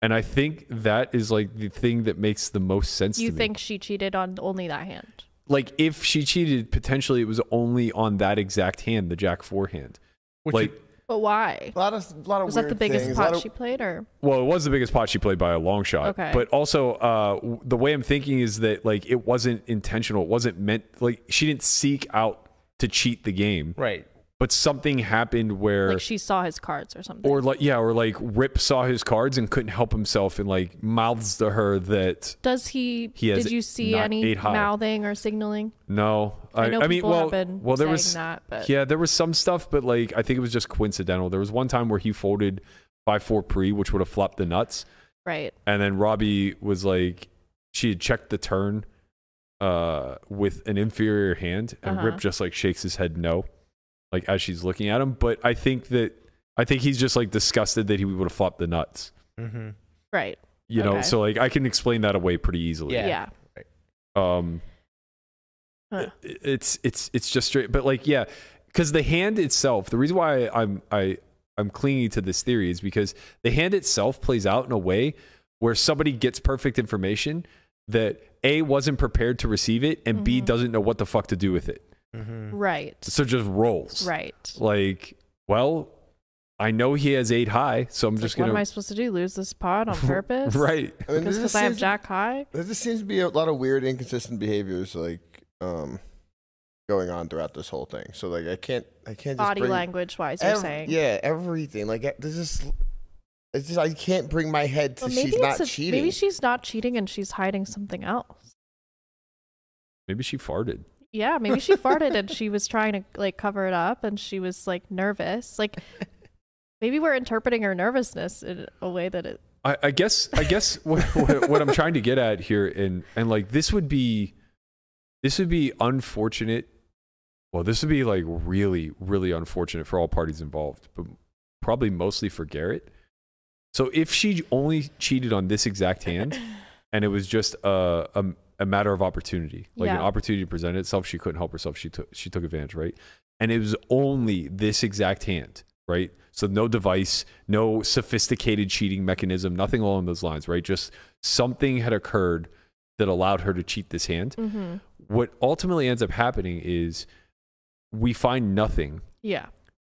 And I think that is like the thing that makes the most sense You to me. think she cheated on only that hand? Like if she cheated, potentially it was only on that exact hand, the Jack four hand. Which like, would- But why? A lot of, a lot of Was that the biggest things, pot of- she played, or well, it was the biggest pot she played by a long shot. Okay. But also, uh, the way I'm thinking is that like it wasn't intentional. It wasn't meant. Like she didn't seek out to cheat the game, right. But something happened where. like she saw his cards or something? or like yeah, or like Rip saw his cards and couldn't help himself and like mouths to her that Does he? He has did you see any mouthing or signaling? no, I, know I mean, well, have been well, there was that, but yeah, there was some stuff, but like I think it was just coincidental. There was one time where he folded five four pre, which would have flopped the nuts, right. and then Robbi was like, she had checked the turn, uh, with an inferior hand, and Uh-huh. Rip just like shakes his head no, like as she's looking at him. But I think that I think he's just like disgusted that he would have flopped the nuts. Mm-hmm. Right. You know, so like I can explain that away pretty easily. Yeah. Yeah. Um, Huh. it- it's it's it's just straight, but like yeah, because the hand itself. The reason why I'm I I'm clinging to this theory is because the hand itself plays out in a way where somebody gets perfect information that a wasn't prepared to receive it and b Mhm. doesn't know what the fuck to do with it, Mm-hmm. Right. so just rolls. Right. Like, well, I know he has eight high, so I'm It's just like, what am I supposed to do? Lose this pot on purpose? right. I mean, Just there because I have Jack High? There just seems to be a lot of weird, inconsistent behaviors, like um, going on throughout this whole thing. So like, I can't, I can't just Body bring language wise, you're saying. Yeah, everything. Like, there's just, it's just I can't bring my head to Well, maybe she's not a, cheating. Maybe she's not cheating and she's hiding something else. Maybe she farted. Yeah, maybe she farted and she was trying to like cover it up and she was like nervous. Like maybe we're interpreting her nervousness in a way that it I, I guess I guess what, what, what I'm trying to get at here and and like this would be this would be unfortunate. Well, this would be like really really unfortunate for all parties involved, but probably mostly for Garrett. So if she only cheated on this exact hand and it was just a a, a matter of opportunity, like an opportunity presented itself, she couldn't help herself. She took she took advantage, right? And it was only this exact hand, right? So no device, no sophisticated cheating mechanism, nothing along those lines, right? Just something had occurred that allowed her to cheat this hand. mm-hmm. What ultimately ends up happening is we find nothing Yeah,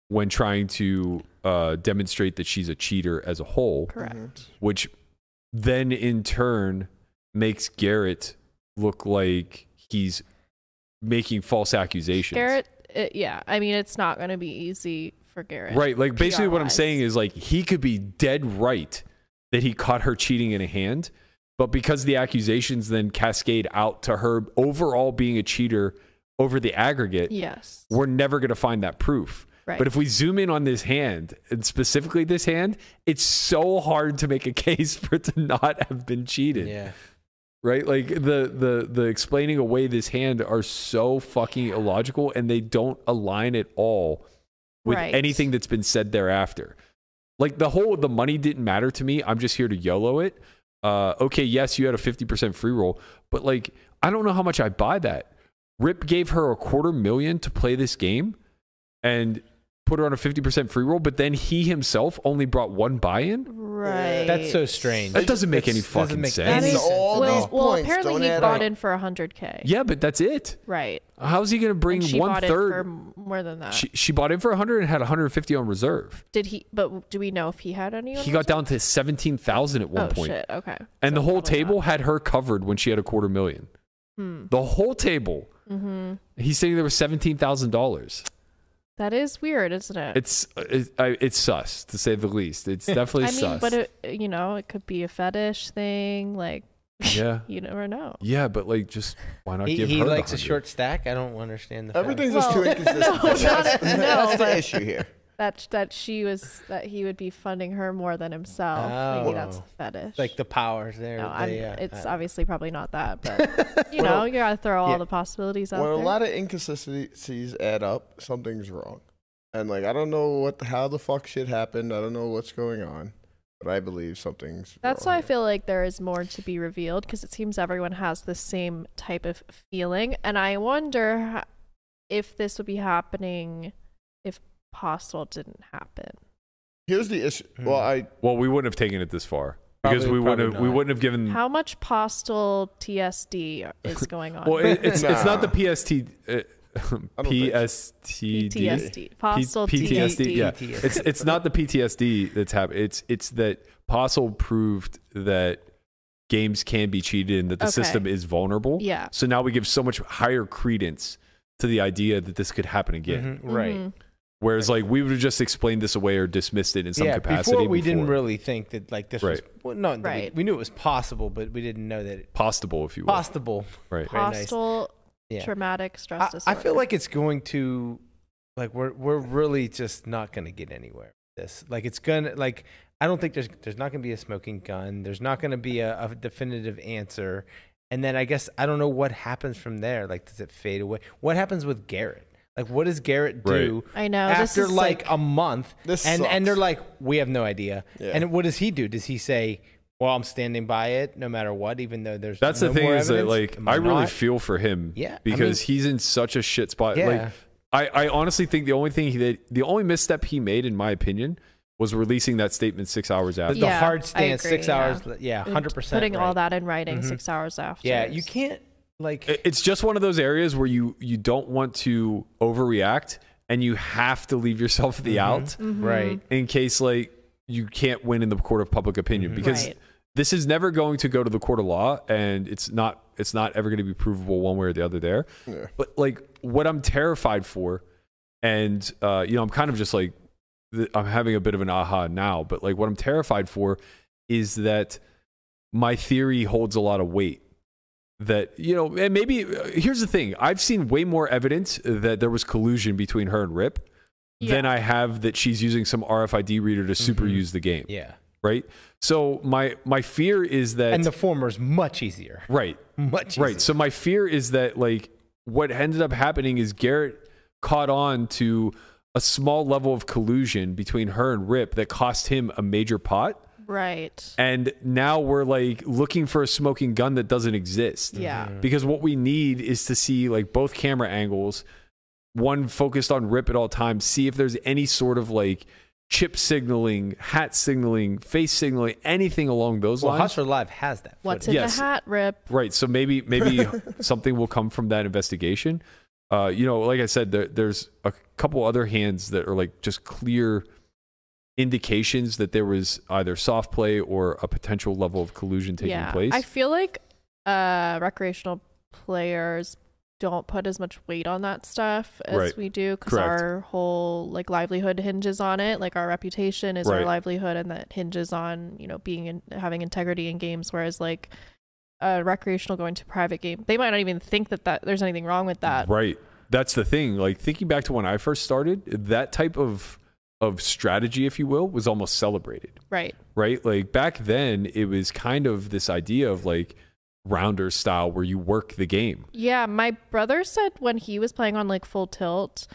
when trying to uh, demonstrate that she's a cheater as a whole, correct. Mhm. which then in turn makes Garrett look like he's making false accusations. Garrett it, yeah, I mean it's not going to be easy for Garrett. Right. Like basically what I'm saying is like he could be dead right that he caught her cheating in a hand, but because the accusations then cascade out to her overall being a cheater over the aggregate, Yes. we're never going to find that proof. Right. But if we zoom in on this hand, and specifically this hand, it's so hard to make a case for it to not have been cheated. Yeah. Right? Like the the the explaining away this hand are so fucking illogical and they don't align at all with Right. anything that's been said thereafter. Like the whole the money didn't matter to me. I'm just here to YOLO it. Uh okay, yes, you had a 50% free roll, but like I don't know how much I buy that. Rip gave her a quarter million to play this game and put her on a 50% free roll, but then he himself only brought one buy-in? Right. That's so strange. That doesn't make That's- any fucking make sense. That any is- all at well, these well, points apparently don't he add bought up. in for 100k. Yeah, but that's it. Right. How's he going to bring and she one bought in third? for more than that. She, she bought in for 100 and had 150 on reserve. Did he? But do we know if he had any? on He got down to 17,000 at one oh point. shit. Okay. And the whole table not. had her covered when she had a quarter million. Hmm. The whole table. Mm-hmm. He's saying there was $17,000. That is weird, isn't it? It's it, I, it's sus to say the least. It's definitely I mean, but it, you know, it could be a fetish thing. Like yeah. you never know. Yeah, but like just why not He, give he her the likes a 100? short stack. I don't understand the. Everything's Well, just too no, inconsistent. not- that's, no, that's the issue here. That that she was that he would be funding her more than himself. Maybe that's Oh. the fetish. like the powers there. no, they, I'm, uh, it's uh, obviously probably not that, but you know, Well, you gotta throw all yeah. the possibilities out When a lot of inconsistencies add up, something's wrong. And like I don't know what how the fuck shit happened. I don't know what's going on, but I believe something's. That's wrong why I feel like there is more to be revealed because it seems everyone has the same type of feeling, and I wonder if this would be happening if possible didn't happen. Here's the issue. Hmm. Well, I Well, we wouldn't have taken it this far. because Probably- we probably wouldn't have, we not. wouldn't have given. How much Postle TSD is going on? well, it, it's it's not the Nah. PST. Uh, think so. PSTD. PTSD. Postle P- PTSD. Yeah, PTSD. it's it's not the PTSD that's happening. It's it's that Postle proved that games can be cheated and that the Okay. system is vulnerable. Yeah. So now we give so much higher credence to the idea that this could happen again. Mhm, Right. Mhm. Whereas like we would have just explained this away or dismissed it in some yeah, capacity. before we didn't really think that like this was Right. well, no, that we- Right. we, knew it was possible, but we didn't know that it possible, if you will. possible. Right. Very nice. Postle Yeah. traumatic stress I, I feel like it's going to like we're we're really just not going to get anywhere with this. Like it's gonna like I don't think there's there's not going to be a smoking gun. There's not going to be a, a definitive answer. And then I guess I don't know what happens from there. Like does it fade away? What happens with Garrett? Like what does Garrett do I know this after is like, a month? This and and they're like we have no idea. Yeah. And what does he do? Does he say well, I'm standing by it no matter what, even though there's That's no the thing more is that like Am I really feel for him. Yeah, I Because mean- he's in such a shit spot. Yeah. Like I, I honestly think the only thing he did, the only misstep he made, in my opinion, was releasing that statement six hours the, after. the Yeah, hard stance agree, six yeah. hours. Yeah, hundred percent. putting all that in writing Mhm. six hours after. Yeah, you can't like. It's just one of those areas where you you don't want to overreact, and you have to leave yourself the Mhm. out Mhm. Right. in case like you can't win in the court of public opinion Mhm. because Right. this is never going to go to the court of law and it's not it's not ever going to be provable one way or the other there Yeah. but like what i'm terrified for and uh you know i'm kind of just like i'm having a bit of an aha now but like what i'm terrified for is that my theory holds a lot of weight that you know and maybe uh, here's the thing i've seen way more evidence that there was collusion between her and rip than i have that she's using some rfid reader to super Mhm. use the game Yeah, right so my my fear is that and the former is much easier. right Much easier. Right. So my fear is that like what ended up happening is Garrett caught on to a small level of collusion between her and Rip that cost him a major pot. Right. And now we're like looking for a smoking gun that doesn't exist. Yeah. Mhm. Because what we need is to see like both camera angles, one focused on Rip at all times, see if there's any sort of like chip signaling, hat signaling, face signaling, anything along those Well, lines. Hustler Live has that. What's footage. in Yes. the hat, Rip? Right. So maybe maybe something will come from that investigation. Uh, you know, like I said, there, there's a couple other hands that are like just clear indications that there was either soft play or a potential level of collusion taking yeah. place. I feel like uh, recreational players don't put as much weight on that stuff as Right. we do because our whole like livelihood hinges on it. Like our reputation is our livelihood, and that hinges on you know being in, having integrity in games. Whereas like a recreational going to private game, they might not even think that that there's anything wrong with that. Right. That's the thing. Like thinking back to when I first started, that type of of strategy, if you will, was almost celebrated. Right. Right? Like back then, it was kind of this idea of like rounder style where you work the game. Yeah, my brother said when he was playing on like full tilt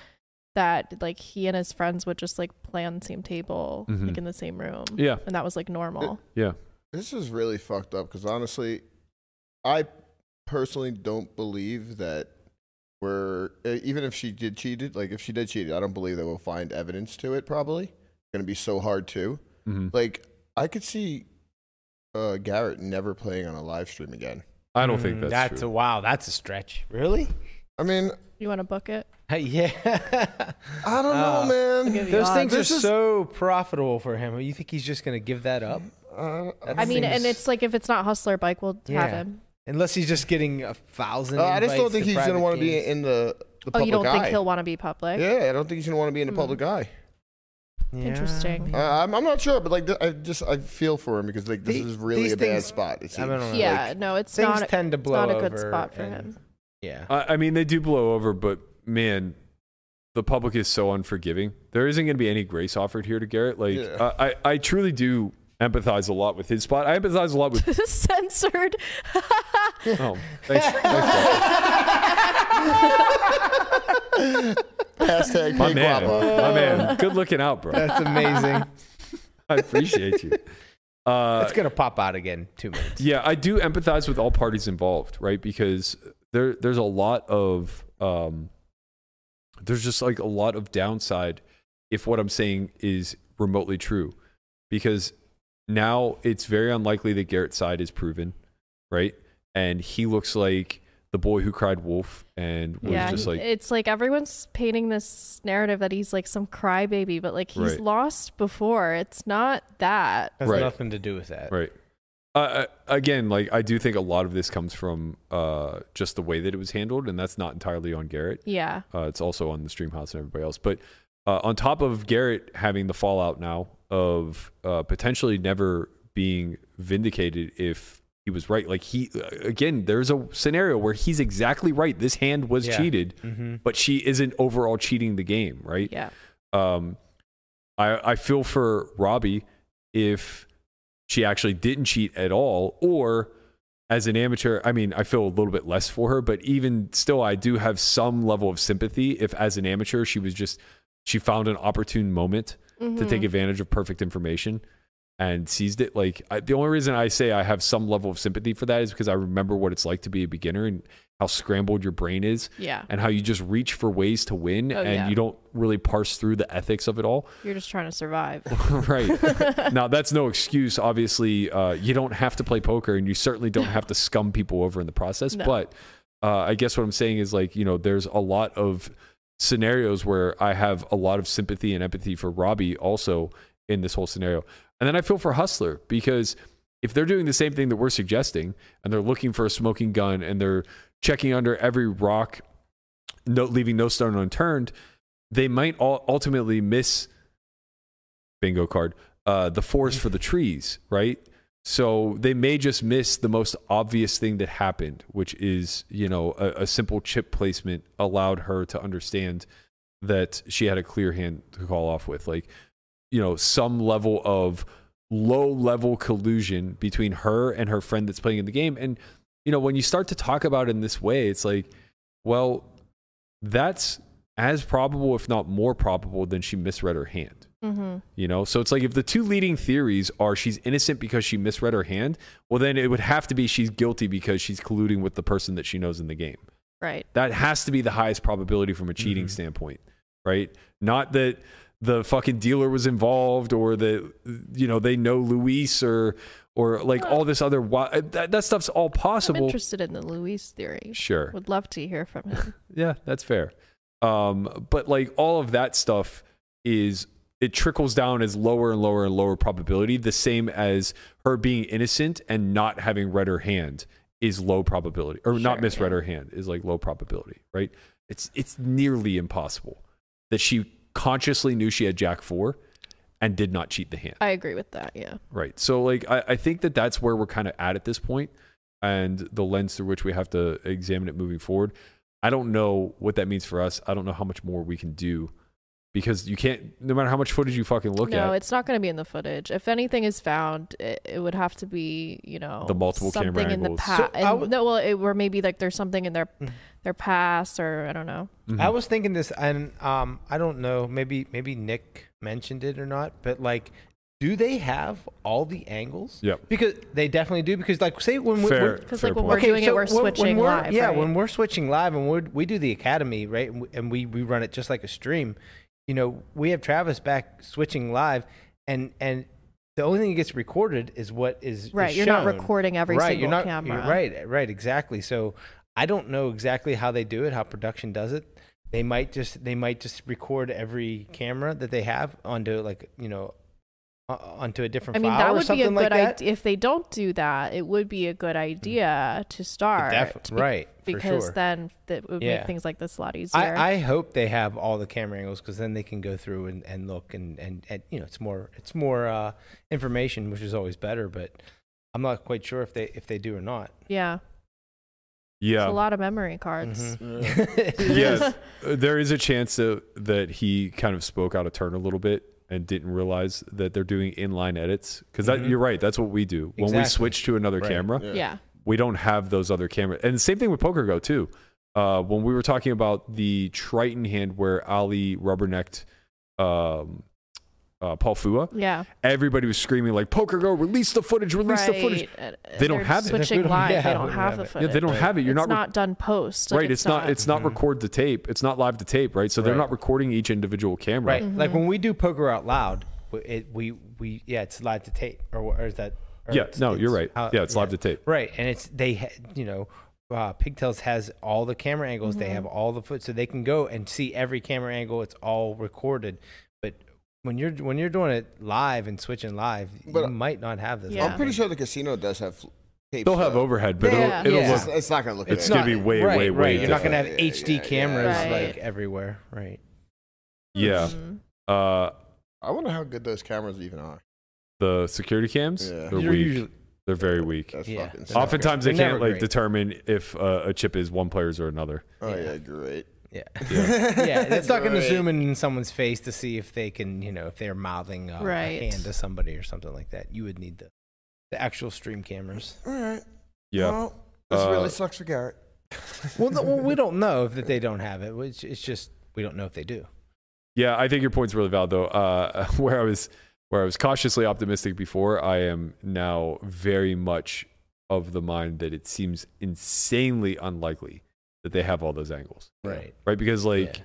that like he and his friends would just like play on the same table, Mhm. like in the same room. Yeah. And that was like normal. Yeah. This is really fucked up because honestly, I personally don't believe that we're uh, even if she did cheat it, like if she did cheat it, I don't believe that we'll find evidence to it. Probably going to be so hard too. Mhm. Like I could see uh, Garrett never playing on a live stream again. I don't think Mm, that's, that's true. a wow. That's a stretch. Really? I mean, You want to book it? yeah. I don't know, Uh, man. Those odds. things are This is- so profitable for him. You think he's just going to give that up? Uh, That I mean, and it's like if it's not Hustler Bike, we'll have him. Unless he's just getting a thousand. uh, I just don't think he's going to want to be in the the Oh, you don't eye. think he'll want to be public? Yeah, I don't think he's going to want to be in the Hmm. public eye. Yeah, Interesting. Uh, I'm, I'm not sure, but like th- I just I feel for him because like this The- is really these a bad spot. It I seems. don't know. Yeah, Like, no, it's Things not. tend to It's blow not a good over spot for and- him. Yeah. I, I mean, they do blow over, but man, the public is so unforgiving. There isn't going to be any grace offered here to Garrett. Like, Yeah. I, I, I truly do empathize a lot with his spot. I empathize a lot with. Censored. Oh, thanks, thanks. Hashtag my Big man, Guapo. my man. Good looking out, bro. That's amazing. I appreciate you. Uh, it's gonna pop out again in two minutes. Yeah, I do empathize with all parties involved, right? Because there there's a lot of um there's just like a lot of downside if what I'm saying is remotely true. Because now it's very unlikely that Garrett's side is proven, right? And he looks like the boy who cried wolf and was yeah, just like it's like everyone's painting this narrative that he's like some crybaby, but like he's Right. lost before. It's not that. Has Right. nothing to do with that. Right. Uh, uh, again, like I do think a lot of this comes from uh, just the way that it was handled, and that's not entirely on Garrett. Yeah. Uh, it's also on the stream house and everybody else. But uh, on top of Garrett having the fallout now of uh, potentially never being vindicated if he was right, like he again, there's a scenario where he's exactly right. This hand was Yeah. cheated, Mm-hmm. but she isn't overall cheating the game, right? Yeah. um, I I feel for Robbi if she actually didn't cheat at all, or as an amateur, I mean, I feel a little bit less for her, but even still, I do have some level of sympathy if, as an amateur, she was just she found an opportune moment to Mhm. take advantage of perfect information and seized it. Like I, the only reason I say I have some level of sympathy for that is because I remember what it's like to be a beginner and how scrambled your brain is Yeah. and how you just reach for ways to win Oh, and yeah. you don't really parse through the ethics of it all. You're just trying to survive. right. now, that's no excuse. Obviously, uh, you don't have to play poker and you certainly don't have to scum people over in the process. No. But uh, I guess what I'm saying is like, you know, there's a lot of scenarios where I have a lot of sympathy and empathy for Robbi also in this whole scenario. And then I feel for Hustler because if they're doing the same thing that we're suggesting and they're looking for a smoking gun and they're checking under every rock, no, leaving no stone unturned, they might ultimately miss bingo card uh, the forest for the trees, right? So they may just miss the most obvious thing that happened, which is, you know, a, a simple chip placement allowed her to understand that she had a clear hand to call off with. Like, you know, some level of low level collusion between her and her friend that's playing in the game. And, you know, when you start to talk about it in this way, it's like, well, that's as probable, if not more probable, than she misread her hand. hmm You know, so it's like if the two leading theories are she's innocent because she misread her hand, well, then it would have to be she's guilty because she's colluding with the person that she knows in the game. Right. That has to be the highest probability from a cheating Mhm. standpoint, right? Not that the fucking dealer was involved or that you know they know Luis or or like Well, all this other that that stuff's all I'm possible. interested in the Luis theory. Sure. Would love to hear from him. Yeah, that's fair. Um, but like all of that stuff is it trickles down as lower and lower and lower probability, the same as her being innocent and not having read her hand is low probability, or not Sure, misread yeah. her hand is like low probability, right? It's it's nearly impossible that she consciously knew she had Jack four and did not cheat the hand. I agree with that. Yeah. Right. So like I, I think that that's where we're kind of at at this point and the lens through which we have to examine it moving forward. I don't know what that means for us. I don't know how much more we can do because you can't no matter how much footage you fucking look no, at. No, it's not going to be in the footage. If anything is found, it, it would have to be, you know, The multiple something camera in the past. So I would- no, well, it, or maybe like there's something in their Mhm. their past, or I don't know. Mhm. I was thinking this, and um, I don't know, maybe maybe Nick mentioned it or not, but like, do they have all the angles? Yep. Because they definitely do. Because like, say when we- Fair, we're, Because like when point. we're doing it, so we're when- when switching we're- live. Yeah, right? when we're switching live and we we do the academy, right, and we, and we we run it just like a stream. You know, we have Travis back switching live, and and the only thing that gets recorded is what is right, is you're not recording every right, single you're not, camera. You're right, right, exactly. So I don't know exactly how they do it, how production does it. They might just they might just record every camera that they have onto like you know onto a different I mean, file that or would be a something good like that. idea. If they don't do that, it would be a good idea to start. Def- be- right, Because sure. then that would Yeah. make things like this a lot easier. I, I hope they have all the camera angles because then they can go through and, and look and, and, and you know it's more it's more uh, information which is always better but I'm not quite sure if they if they do or not. yeah. yeah. It's a lot of memory cards. Mhm. yes. There is a chance that, that he kind of spoke out of turn a little bit and didn't realize that they're doing inline edits because that Mhm. you're right that's what we do when we switch to another Right. camera Yeah. yeah. we don't have those other cameras. And the same thing with Poker Go too. Uh, when we were talking about the Triton hand where Ali rubbernecked um, uh, Paul Phua, Yeah. everybody was screaming like "Poker Go, release the footage, release the footage." They don't they're have it. Switching live, yeah, they don't don't have have the footage. Yeah, they don't have it. You're it's not. not done post. Like, right, it's, not. It's not Mhm. record to tape. It's not live to tape, right? So they're not recording each individual camera. Right. Like Mhm. when we do poker out loud, it, we we yeah, it's live to tape, or, or is that? or Yeah, no, you're right. how- yeah, it's live to tape. Right, and it's they, you know, uh, Pigtails has all the camera angles. They Mhm. have all the foot, so they can go and see every camera angle. It's all recorded. But when you're when you're doing it live and switching live, But you might not have this. Yeah. I'm pretty sure the casino does have tapes. They'll have though. overhead, but Yeah. it'll, it'll Yeah. It's, look. it's not gonna look. It's good. gonna be way, right, way, right. way You're not gonna have different. Yeah, HD yeah, yeah. cameras Right. like everywhere, right? Yeah. Mhm. Uh, I wonder how good those cameras even are. the security cams, Yeah. they're You're weak. usually- they're very weak. That's Yeah, fucking. they're not Oftentimes They're they can't like great. determine if uh, a chip is one player's or another. Oh Yeah. yeah, great. Yeah. Yeah. yeah, it's not going to zoom in someone's face to see if they can, you know, if they're mouthing uh, Right. a hand to somebody or something like that. You would need the, the actual stream cameras. All right. Yeah. Well, this Uh, really sucks for Garrett. well, no, well, we don't know if that they don't have it. Which it's just we don't know if they do. Yeah, I think your point's really valid though. Uh, where I was where I was cautiously optimistic before, I am now very much of the mind that it seems insanely unlikely that they have all those angles, Right. right? Because like Yeah.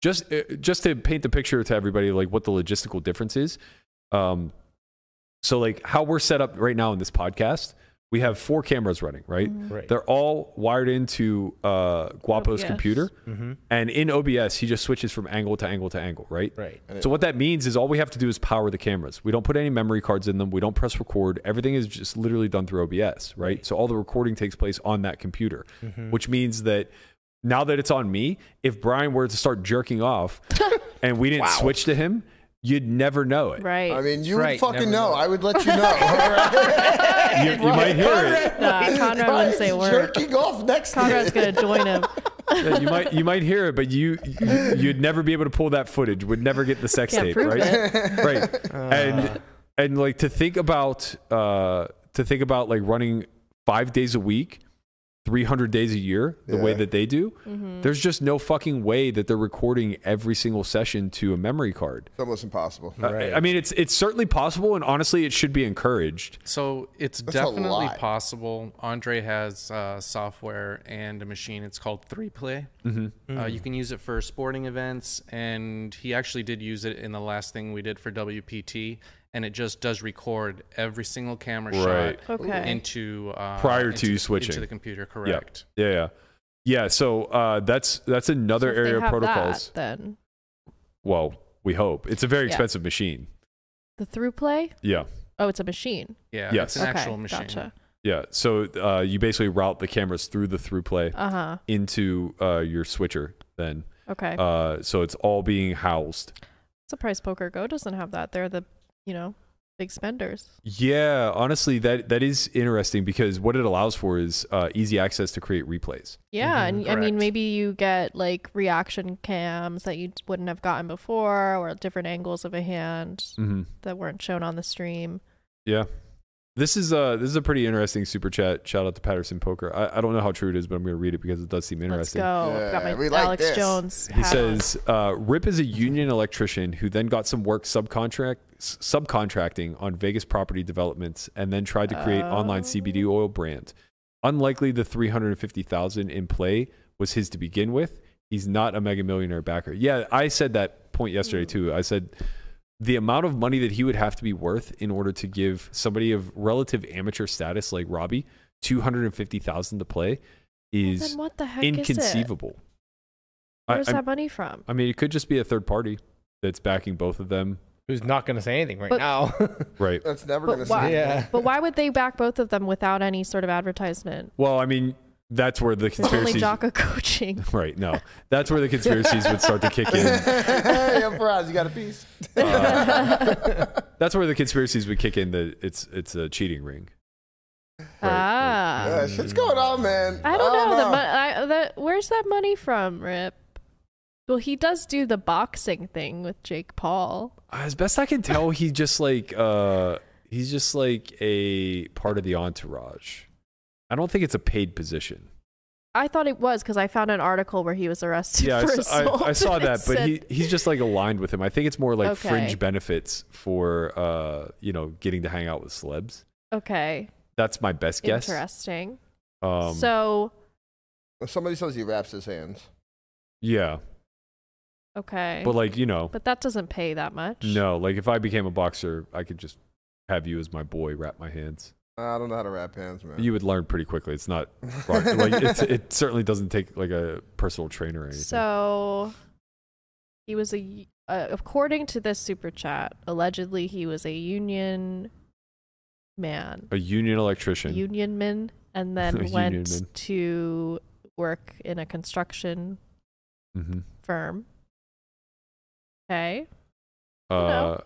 just uh, just to paint the picture to everybody, like what the logistical difference is. Um, so like how we're set up right now in this podcast, we have four cameras running, right? Mhm. Right. They're all wired into uh, Guapo's OBS. computer, mm-hmm. and in OBS, he just switches from angle to angle to angle, right? Right. So what that means is all we have to do is power the cameras. We don't put any memory cards in them. We don't press record. Everything is just literally done through OBS, right? So all the recording takes place on that computer, Mm-hmm. which means that now that it's on me, if Brian were to start jerking off and we didn't switch to him, you'd never know it. Right. I mean, you Right, would fucking know. know. I would let you know. all right? You, you might hear it. Nah, Conrad wouldn't say a word. Jerking off next Conrad's you. gonna join him. Yeah, you might you might hear it, but you, you you'd never be able to pull that footage. Would never get the sex Can't tape, prove right? it. right and and like to think about uh to think about like running five days a week 300 days a year the way that they do Mhm. there's just no fucking way that they're recording every single session to a memory card It's almost impossible. I- Right. I, mean it's it's certainly possible and honestly it should be encouraged So it's That's definitely possible. Andre has uh, software and a machine. It's called 3Play. mm-hmm. Uh, you can use it for sporting events, and he actually did use it in the last thing we did for WPT, and it just does record every single camera Right. shot Okay. into uh, Prior into to the- switching. into the computer. Correct. yeah yeah yeah so uh that's that's another So if they area of have protocols That, then well we hope it's a very Yeah. expensive machine the 3Play. yeah Oh, it's a machine. Yeah, Yes. it's an okay, actual machine. Gotcha. yeah so uh you basically route the cameras through the 3Play Uh huh. into uh, your switcher then. Okay. Uh, so it's all being housed. Surprise Poker Go doesn't have that. They're the, you know, big spenders. Yeah, honestly, that that is interesting because what it allows for is uh, easy access to create replays. Yeah, Mhm, and I mean maybe you get like reaction cams that you wouldn't have gotten before, or different angles of a hand Mm-hmm. that weren't shown on the stream. Yeah, this is uh this is a pretty interesting super chat. Shout out to Patterson Poker. I, I don't know how true it is, but I'm going to read it because it does seem interesting. Let's interesting. go. Got my we like Alex this. Jones. He hat on. says, uh, Rip is a union electrician who then got some work subcontract s- subcontracting on Vegas property developments and then tried to create online CBD oil brand. Unlikely the 350,000 in play was his to begin with. He's not a mega millionaire backer. Yeah, I said that point yesterday too. I said the amount of money that he would have to be worth in order to give somebody of relative amateur status like Robbi 250,000 to play is then what the heck is inconceivable. Where's I'm- that money from? I mean, it could just be a third party that's backing both of them. Who's not going to say anything right But- now? Right. That's never gonna why- see. yeah. But why would they back both of them without any sort of advertisement? Well, I mean, that's where the There's only conspiracies. Jocko coaching. Right. No, that's where the conspiracies would start to kick in. hey, I'm Faraz, you got a piece? Uh, that's where the conspiracies would kick in. That it's it's a cheating ring. Ah. Yeah, shit's going on, man. I don't know. The, mon- I, the where's that money from, Rip? Well, he does do the boxing thing with Jake Paul. As best I can tell, he just like uh he's just like a part of the entourage. I don't think it's a paid position. I thought it was because I found an article where he was arrested Yeah, I, for s- I- assault. I saw that, but said- he he's just like aligned with him. I think it's more like Okay. fringe benefits for uh you know getting to hang out with celebs. okay, That's my best guess. interesting. Um, so Somebody says he wraps his hands. yeah, Okay. But like you know, but that doesn't pay that much. no, like if I became a boxer, I could just have you as my boy, wrap my hands. I don't know how to wrap hands, man. You would learn pretty quickly. It's not like it's, it certainly doesn't take like a personal trainer or anything. So he was a uh, according to this super chat, allegedly he was a union man, a union electrician. union man, and then A union went man. to work in a construction hmm firm. Okay. Uh, know.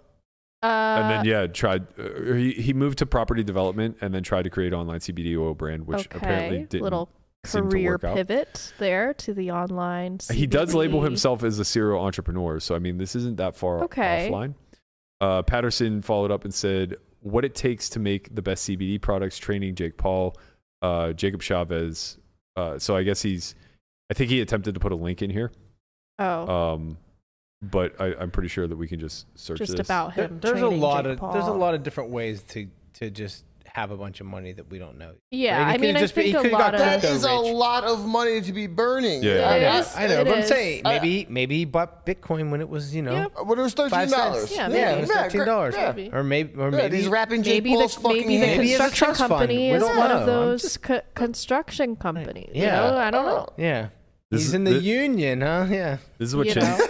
Uh, and then yeah, tried. Uh, he he moved to property development and then tried to create online CBD oil brand, which okay. apparently didn't. little career work out. pivot there to the online. He does label himself as a serial entrepreneur, so I mean this isn't that far Okay. offline. Uh, Patterson followed up and said, "What it takes to make the best CBD products: training Jake Paul, uh, Jacob Chavez." Uh, so I guess he's. I think he attempted to put a link in here, Oh, um, but I, I'm pretty sure that we can just search just this. about There- him. there's a lot Jake of Paul. there's a lot of different ways to to just have a bunch of money that we don't know. Yeah, Right? I mean, could've I just been- he think a lot got of that crypto is a lot of money to be burning. Yeah. I know, is- I know, it but I'm saying I- maybe maybe he bought Bitcoin when it was you know Yeah. Uh, When it was thirteen five dollars. cents. Yeah, yeah, maybe. it was thirteen dollars, Yeah, Maybe. or maybe or Yeah, maybe he's wrapping Jake maybe Paul's the fucking maybe the hands. Maybe he construction trust company We is don't one know. of those just- co- construction companies. You Yeah. know, I don't know. yeah. This he's is- in the union, huh? Yeah. This is what You Chin. know?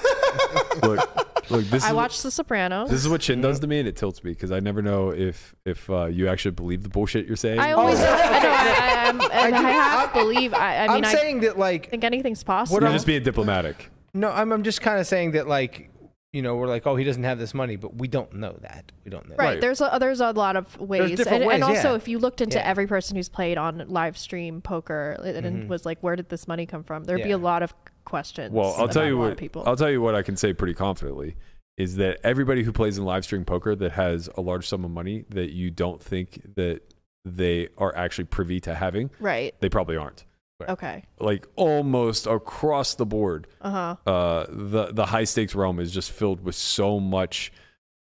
look, look. This I is what- watched The Sopranos. This is what Chin does to me, and it tilts me because I never know if if uh, you actually believe the bullshit you're saying. I always, Oh, I, know. I, I, I'm- and I, do- believe. I, I mean, I'm I saying that like think anything's possible. What you're I'm- just being diplomatic. no, I'm I'm just kind of saying that like you know we're like oh he doesn't have this money, but we don't know that. We don't know. Right. Right. There's a, there's a lot of ways, different and, and ways, also yeah. if you looked into Yeah. every person who's played on live stream poker and, and Mhm. was like, where did this money come from? There'd be Yeah. a lot of questions. Well, I'll tell you what. people. I'll tell you what I can say pretty confidently is that everybody who plays in live stream poker that has a large sum of money that you don't think that they are actually privy to having, right. they probably aren't. Okay. Like almost across the board, Uh huh. uh, the the high stakes realm is just filled with so much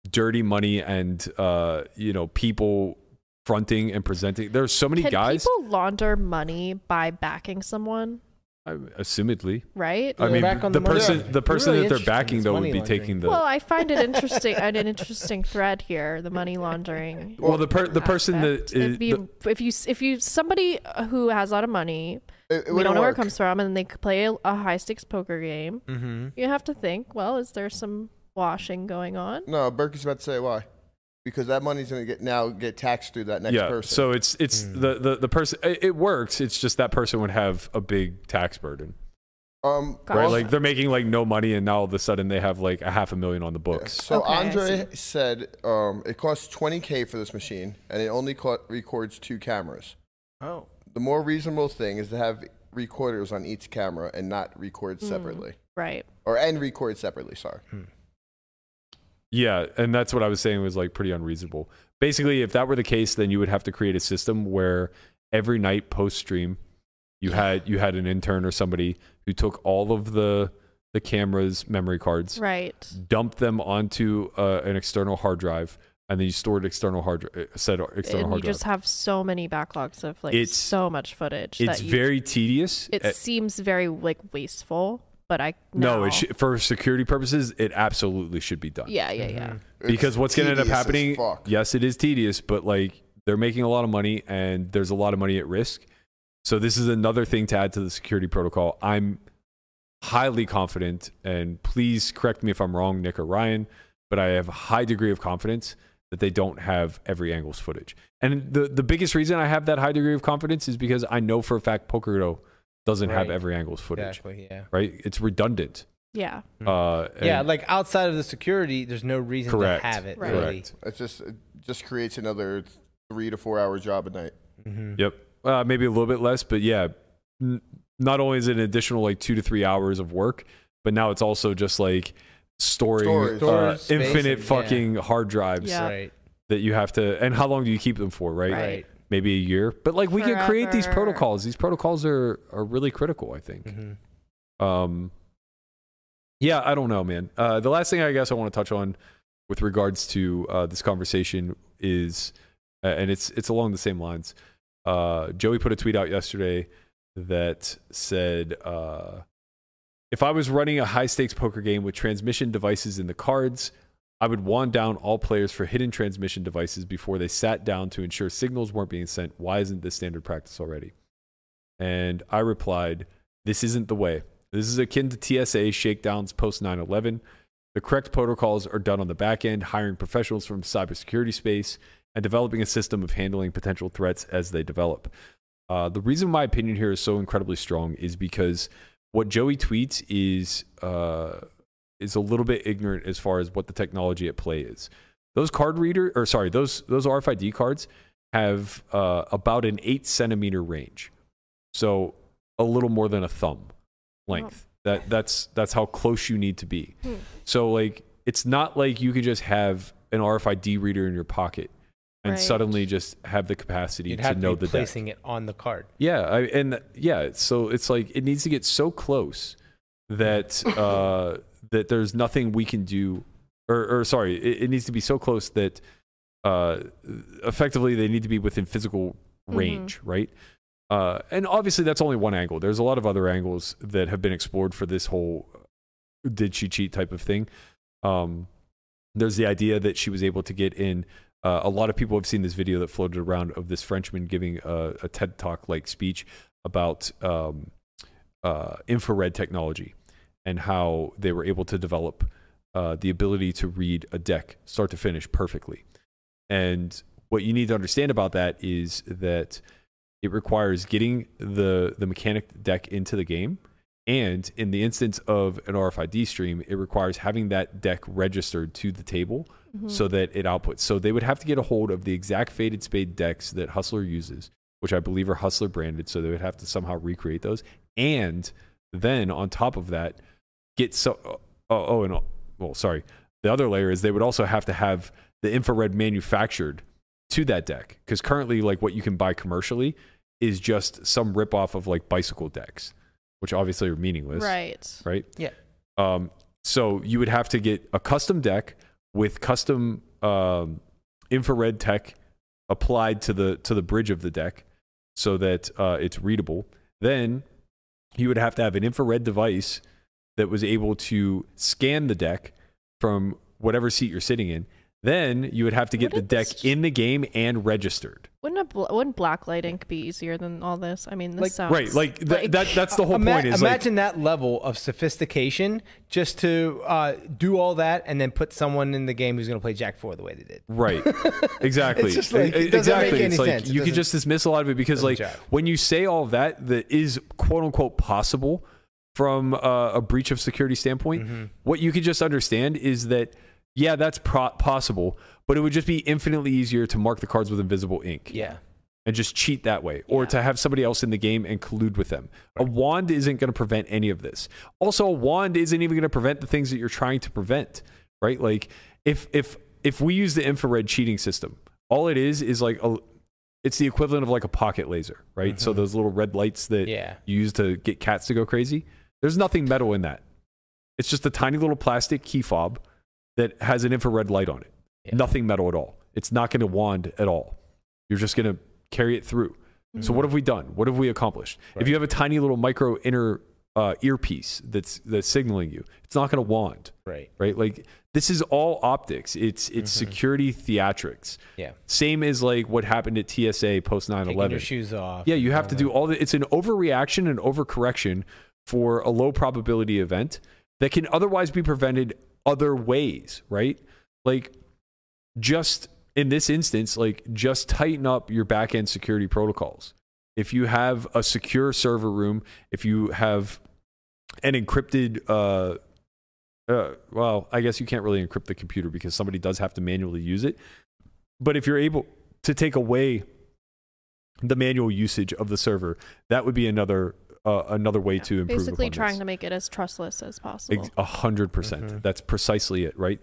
dirty money and uh, you know people fronting and presenting. There's so many Can guys. people launder money by backing someone? I, assumedly, Right. I mean, back on the, the person Yeah. the person really that they're backing though would be laundering. taking the well, I find it interesting. an interesting thread here: the money laundering. well the per, the person that aspect. is, It'd be, if you if you somebody who has a lot of money, It, it we don't wouldn't know where it comes from, and they play a, a high stakes poker game. Mm-hmm. You have to think, well, is there some washing going on? No, Berkey's about to say why. Because that money's gonna get now get taxed through that next yeah person. so it's it's Hmm. the, the the person it, it works it's just that person would have a big tax burden um, right it. like they're making like no money and now all of a sudden they have like a half a million on the Yeah, books So Okay, Andre said um, it costs 20k for this machine, and it only co- records two cameras. Oh. The more reasonable thing is to have recorders on each camera and not record Mm. separately, Right. or and record separately. Sorry. Yeah, and that's what I was saying was like pretty unreasonable. Basically, if that were the case, then you would have to create a system where every night post stream, you had you had an intern or somebody who took all of the the cameras, memory cards, Right. dumped them onto uh, an external hard drive, and then you stored external hard uh, set external and hard you just have so many backlogs of like It's- so much footage. It's you, very tedious. It Uh, seems very like wasteful, but I no, no. it sh- for security purposes, it absolutely should be done. Yeah, yeah, yeah. Mm-hmm. because It's what's going to end up tedious as happening fuck. yes it is tedious but like they're making a lot of money and there's a lot of money at risk so this is another thing to add to the security protocol i'm highly confident and please correct me if i'm wrong nick or ryan but i have a high degree of confidence that they don't have every angle's footage and the, the biggest reason i have that high degree of confidence is because i know for a fact PokerGO doesn't have Right. every angle's footage Exactly. Yeah. right it's redundant Yeah. uh Yeah, like outside of the security, there's no reason Correct. to have it. Right. Really. correct It just it just creates another three to four hour job a night. Mm-hmm. Yep. Uh, maybe a little bit less, but yeah. N- not only is it an additional like two to three hours of work, but now it's also just like storing Storage. uh, infinite and- fucking hard drives Yeah. Right. that you have to. And how long do you keep them for? Right. Right. Maybe a year. But like we can create these protocols. These protocols are are really critical. I think. Mm-hmm. Um, yeah, I don't know, man. Uh, the last thing I guess I want to touch on with regards to uh, this conversation is, uh, and it's it's along the same lines. Uh, Joey put a tweet out yesterday that said, uh, if I was running a high stakes poker game with transmission devices in the cards, I would wand down all players for hidden transmission devices before they sat down to ensure signals weren't being sent. Why isn't this standard practice already? And I replied, This isn't the way. This is akin to TSA shakedowns post 9 11. The correct protocols are done on the back end, hiring professionals from cybersecurity space and developing a system of handling potential threats as they develop. Uh, the reason my opinion here is so incredibly strong is because what Joey tweets is uh, is a little bit ignorant as far as what the technology at play is. Those card reader, or sorry, those those RFID cards have uh, about an eight centimeter range, so a little more than a thumb length. That that's that's how close you need to be. Hmm. So like, it's not like you can just have an RFID reader in your pocket and Right. suddenly just have the capacity You'd to have to know be the deck. placing it on the card. Yeah, I, and yeah, so it's like it needs to get so close that uh, that there's nothing we can do, or, or sorry, it, it needs to be so close that uh, effectively they need to be within physical range, right? Uh, and obviously that's only one angle. There's a lot of other angles that have been explored for this whole did she cheat type of thing. Um, there's the idea that she was able to get in. Uh, a lot of people have seen this video that floated around of this Frenchman giving a, a TED talk like speech about um, uh, infrared technology and how they were able to develop uh, the ability to read a deck start to finish perfectly. And what you need to understand about that is that it requires getting the the mechanic deck into the game and in the instance of an RFID stream it requires having that deck registered to the table Mm-hmm. so that it outputs so they would have to get a hold of the exact faded spade decks that Hustler uses which I believe are Hustler branded so they would have to somehow recreate those and then on top of that get so oh, oh and well sorry the other layer is they would also have to have the infrared manufactured to that deck because currently like what you can buy commercially is just some ripoff of like bicycle decks which obviously are meaningless Right. right Yeah. um so you would have to get a custom deck with custom um infrared tech applied to the to the bridge of the deck so that uh, it's readable then you would have to have an infrared device that was able to scan the deck from whatever seat you're sitting in then you would have to get the deck this- in the game and registered Wouldn't a bl- wouldn't blacklight ink be easier than all this? I mean, this Like- sounds right like, th- like- that that's the whole Ima- point is like imagine that level of sophistication just to uh, do all that and then put someone in the game who's going to play Jack Four the way they did. Right. Exactly. It's just like, it doesn't make exactly. any it's like sense. It you could just dismiss a lot of it because like jive. when you say all of that that is quote unquote possible from uh, a breach of security standpoint, Mm-hmm. what you could just understand is that yeah, that's pro- possible, but it would just be infinitely easier to mark the cards with invisible ink Yeah. and just cheat that way, or Yeah. to have somebody else in the game and collude with them. A wand isn't going to prevent any of this. Also, a wand isn't even going to prevent the things that you're trying to prevent, right? Like if if if we use the infrared cheating system, all it is is like a it's the equivalent of like a pocket laser, right? So those little red lights that Yeah. you use to get cats to go crazy. There's nothing metal in that. It's just a tiny little plastic key fob that has an infrared light on it. Yeah. Nothing metal at all. It's not going to wand at all. You're just going to carry it through. So what have we done? What have we accomplished? If you have a tiny little micro inner uh, earpiece that's that's signaling you, it's not going to wand, Right. right? Like this is all optics. It's it's security theatrics. Yeah. Same as like what happened at TSA post 9/11. Taking your shoes off. Yeah, you have to do all the. It's an overreaction and overcorrection for a low probability event that can otherwise be prevented other ways, right? Like, just in this instance, like, just tighten up your back end security protocols. If you have a secure server room, if you have an encrypted, uh, uh, well, I guess you can't really encrypt the computer because somebody does have to manually use it. But if you're able to take away the manual usage of the server, that would be another uh, another way to improve. basically upon trying this. to make it as trustless as possible. A hundred percent. Mhm. That's precisely it, right?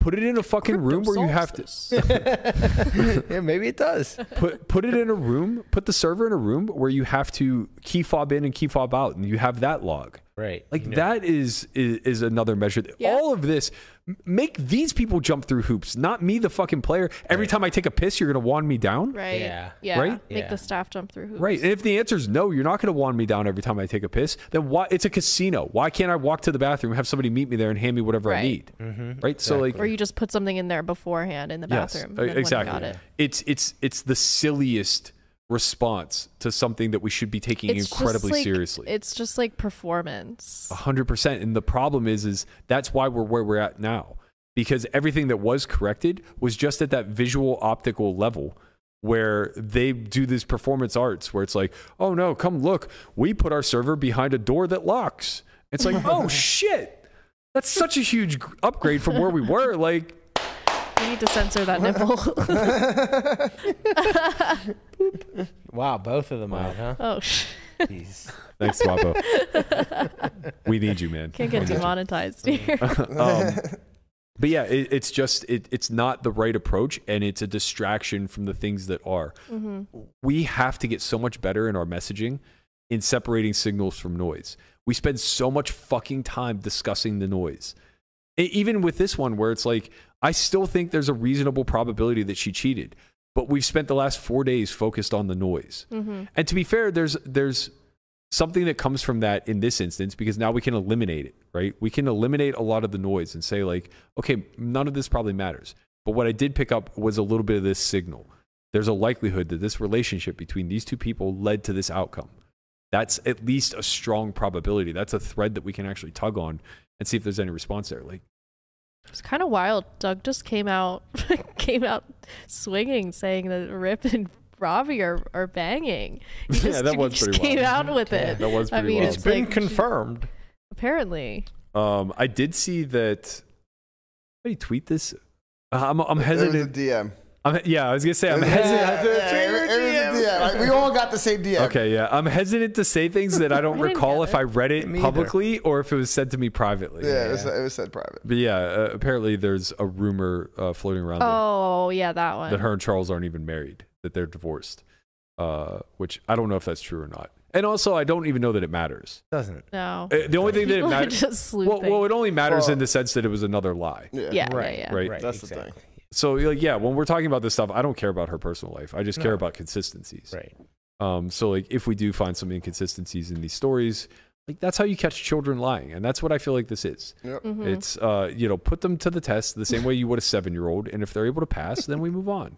Put it in a fucking room where you have to yeah, maybe it does. put put it in a room. Put the server in a room where you have to key fob in and key fob out, and you have that log, Right. Like You know- that is, is is another measure. Yeah. All of this make these people jump through hoops, not me, the fucking player. Every Right. time I take a piss, you're gonna wand me down, Right. Yeah. Yeah. Right? Make Yeah. the staff jump through hoops. right? And if the answer is no, you're not gonna wand me down every time I take a piss. Then why? It's a casino. Why can't I walk to the bathroom, have somebody meet me there, and hand me whatever I Right. need? Mhm. Right. So like, Or you just put something in there beforehand in the bathroom. and then when you exactly. got it. it's it's it's the silliest response to something that we should be taking It's incredibly like- seriously. It's just like performance. A hundred percent. And the problem is, is that's why we're where we're at now. Because everything that was corrected was just at that visual optical level where they do this performance arts where it's like, oh no, come look, we put our server behind a door that locks. It's like, oh shit. That's such a huge upgrade from where we were. Like, You need to censor that nipple. Wow, both of them out, huh? oh, sh- Jeez. thanks, Swappo. we need you, man. can't get demonetized here. um, but yeah, it, it's just it, it's not the right approach, and it's a distraction from the things that are. hmm We have to get so much better in our messaging in separating signals from noise. We spend so much fucking time discussing the noise. Even with this one, where it's like, I still think there's a reasonable probability that she cheated, but we've spent the last four days focused on the noise. hmm And to be fair, there's there's something that comes from that in this instance because now we can eliminate it, right? We can eliminate a lot of the noise and say like, okay, none of this probably matters. But what I did pick up was a little bit of this signal. There's a likelihood that this relationship between these two people led to this outcome. That's at least a strong probability. That's a thread that we can actually tug on and see if there's any response there. Like, It's kind of wild. Doug just came out, came out swinging, saying that Rip and Robbi are, are banging. He Yeah, that he was just pretty came wild. out with it. that was pretty I mean, wild. It's been like- confirmed. Apparently, Um, I did see that. Did he tweet this? Uh, I'm, I'm It was a hesitant. DM. I'm, yeah, I was gonna say I'm It was- hesitant. We all got the same DM. Okay, yeah, I'm hesitant to say things that I don't I recall if I read it Me either. publicly or if it was said to me privately. Yeah, it was, it was said private. But yeah, uh, apparently there's a rumor uh, floating around there oh yeah, that one. that her and Charles aren't even married, that they're divorced. Uh, which I don't know if that's true or not. And also, I don't even know that it matters. Doesn't. It? No, Uh, the only thing that it matters. just Well, well, it only matters Well- in the sense that it was another lie. Yeah. yeah, Right. yeah, yeah. Right. That's the thing. Exactly. So, like, yeah, when we're talking about this stuff, I don't care about her personal life. I just care about consistencies. Right. Um, so like if we do find some inconsistencies in these stories, like that's how you catch children lying, and that's what I feel like this is. Yep. Mhm. It's uh, you know, put them to the test the same way you would a seven year old, and if they're able to pass, then we move on.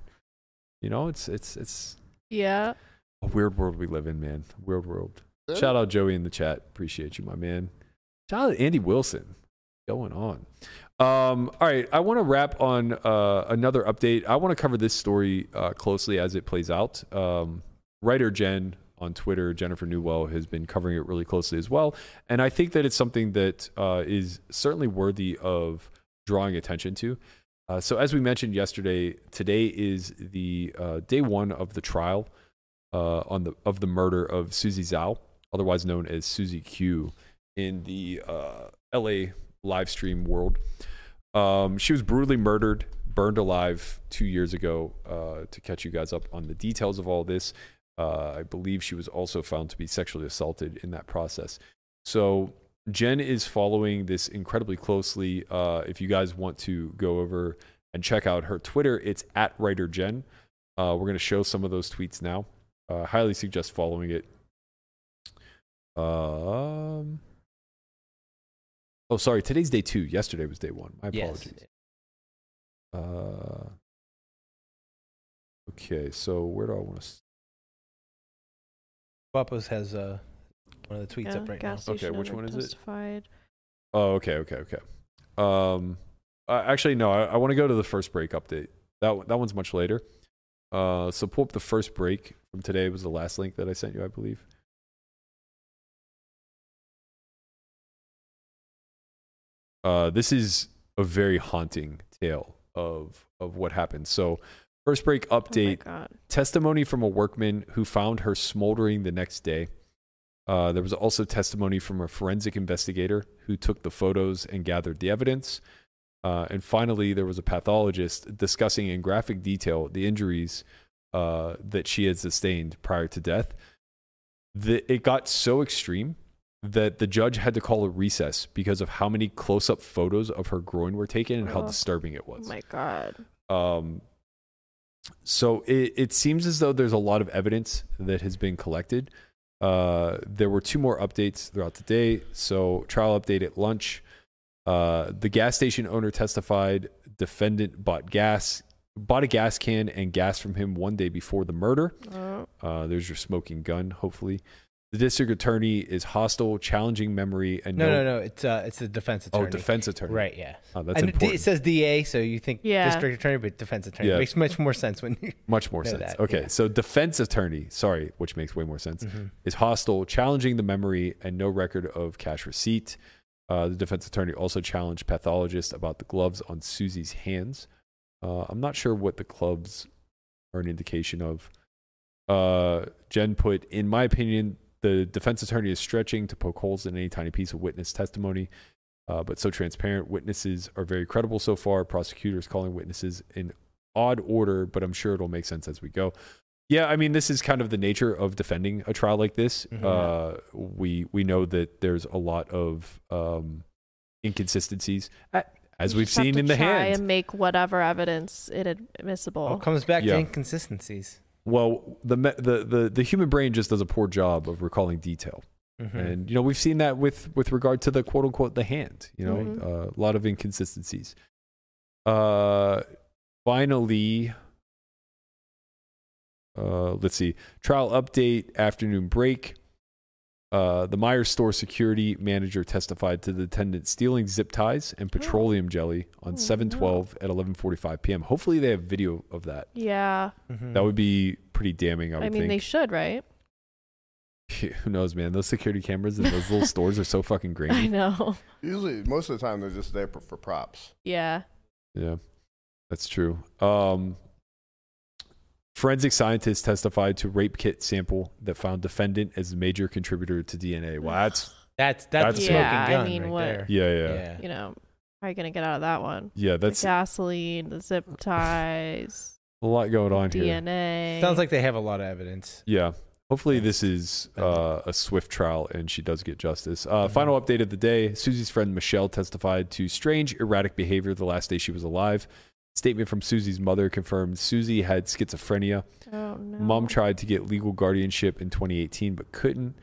You know, it's it's it's yeah. a weird world we live in, man. Weird world. Yeah. Shout out Joey in the chat. Appreciate you, my man. Shout out Andy Wilson. Going on. Um, all right, I want to wrap on uh, another update. I want to cover this story uh, closely as it plays out. Um, writer Jen on Twitter, Jennifer Newell, has been covering it really closely as well, and I think that it's something that uh, is certainly worthy of drawing attention to. Uh, so, as we mentioned yesterday, today is the uh, day one of the trial uh, on the of the murder of Susie Zhao, otherwise known as Susie Q, in the L.A. live stream world. Um, she was brutally murdered, burned alive two years ago. Uh, to catch you guys up on the details of all this, uh, I believe she was also found to be sexually assaulted in that process. So Jen is following this incredibly closely. Uh, if you guys want to go over and check out her Twitter, it's at writer Jen. Uh, we're going to show some of those tweets now. Uh, highly suggest following it. Um, oh, sorry. Today's day two. Yesterday was day one. My Yes. apologies. Uh, okay, so where do I want to? Guapos has uh, one of the tweets yeah, up right gas Okay, which one is it? Oh, okay, okay, okay. Um, uh, actually, no. I, I want to go to the first break update. That one- that one's much later. Uh, so pull up the first break from today. Was the last link that I sent you, I believe. Uh, this is a very haunting tale of of what happened. So, first break Oh update god. testimony from a workman who found her smoldering the next day. Uh, there was also testimony from a forensic investigator who took the photos and gathered the evidence. Uh, and finally, there was a pathologist discussing in graphic detail the injuries uh, that she had sustained prior to death. The, it got so extreme that the judge had to call a recess because of how many close-up photos of her groin were taken and how Oh. disturbing it Oh was. my god. Um, so it, it seems as though there's a lot of evidence that has been collected. Uh, there were two more updates throughout the day. So trial update at lunch. Uh, the gas station owner testified defendant bought gas, bought a gas can and gas from him one day before the murder. Oh, Uh, there's your smoking gun, hopefully. The district attorney is hostile, challenging memory, and No, no, no. It's uh, it's the defense attorney. Oh, defense attorney. Right. Yeah. Oh, that's and it- important. it says DA, so you think Yeah. district attorney, but defense attorney Yeah. makes much more sense when you. Much more know sense. that, okay, yeah. so defense attorney, sorry, which makes way more sense, Mhm. is hostile, challenging the memory and no record of cash receipt. Uh, the defense attorney also challenged pathologist about the gloves on Susie's hands. Uh, I'm not sure what the clubs are an indication of. Uh, Jen put, in my opinion, the defense attorney is stretching to poke holes in any tiny piece of witness testimony, uh, but so transparent. Witnesses are very credible so far. Prosecutors calling witnesses in odd order, but I'm sure it'll make sense as we go. Yeah, I mean, this is kind of the nature of defending a trial like this. Mhm. Uh, we we know that there's a lot of um, inconsistencies, a- as you we've just have seen to in the try hand. and make whatever evidence it admissible. All comes back Yeah. to inconsistencies. Well, the, the the the human brain just does a poor job of recalling detail, Mhm. and you know we've seen that with with regard to the quote unquote the hand. You know, Mhm. uh, a lot of inconsistencies. Uh, finally, uh, let's see. Trial update. Afternoon break. Uh, the Meijer store security manager testified to the attendant stealing zip ties and petroleum jelly on Oh, no. 712 at 11:45 p.m. Hopefully, they have video of that. yeah. Mhm. That would be pretty damning. I I, would mean, they should, right? Who knows, man? Those security cameras in those little stores are so fucking grainy. I know. Usually, most of the time, they're just there for, for props. Yeah. Yeah, that's true. Um, forensic scientists testified to rape kit sample that found defendant as a major contributor to DNA. Well, that's That's that's, That's- a smoking Yeah, I gun mean, right what- there. yeah, yeah, yeah. Yeah. You know, how are you gonna get out of that one? Yeah, that's the gasoline, the zip ties, a lot going on here. DNA. Sounds like they have a lot of evidence. Yeah. Hopefully, this is uh, a swift trial and she does get justice. Uh, Final update of the day Susie's friend Michelle testified to strange, erratic behavior the last day she was alive. Statement from Susie's mother confirmed Susie had schizophrenia. Oh no. Mom tried to get legal guardianship in 2018 but couldn't.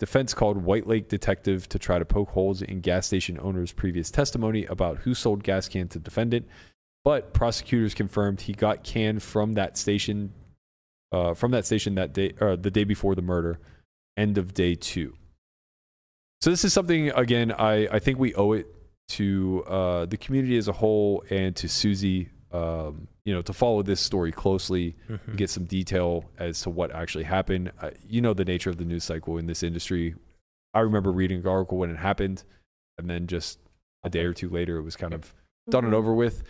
Defense called White Lake detective to try to poke holes in gas station owner's previous testimony about who sold gas can to defendant, but prosecutors confirmed he got can from that station, uh, from that station that day, or the day before the murder, end of day two. So this is something again. I I think we owe it to uh, the community as a whole and to Susie. Um, you know, to follow this story closely, Mhm. get some detail as to what actually happened. Uh, you know the nature of the news cycle in this industry. I remember reading an article when it happened, and then just a day or two later, it was kind of done and Mhm. over with.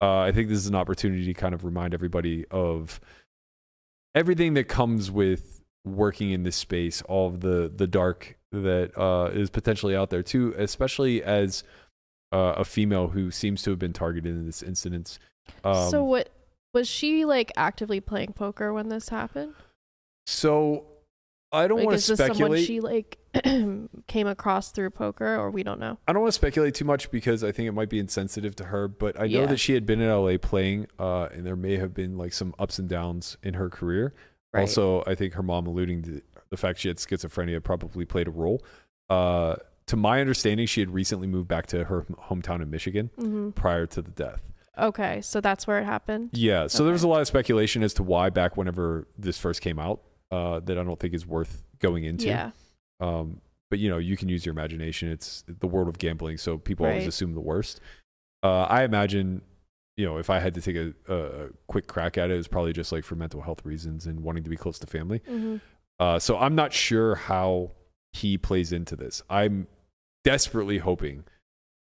Uh, I think this is an opportunity to kind of remind everybody of everything that comes with working in this space, all of the the dark that uh, is potentially out there too, especially as uh, a female who seems to have been targeted in this incident. Um, so what was she like actively playing poker when this happened? so I don't like, want is to this someone speculate. she like came across through poker, or we don't know? I don't want to speculate too much because I think it might be insensitive to her, but I know Yeah. that she had been in LA playing, uh, and there may have been like some ups and downs in her career. Right. Also, I think her mom alluding to the fact she had schizophrenia probably played a role. Uh, to my understanding, she had recently moved back to her hometown in Michigan hmm prior to the death. Okay, so that's where it happened. Yeah, so there was a lot of speculation as to why back whenever this first came out uh, that I don't think is worth going into. Yeah. Um, but you know, you can use your imagination. It's the world of gambling, so people always assume the worst. Uh, I imagine, you know, if I had to take a, a quick crack at it, it was probably just like for mental health reasons and wanting to be close to family. hmm Uh, so I'm not sure how he plays into this. I'm desperately hoping,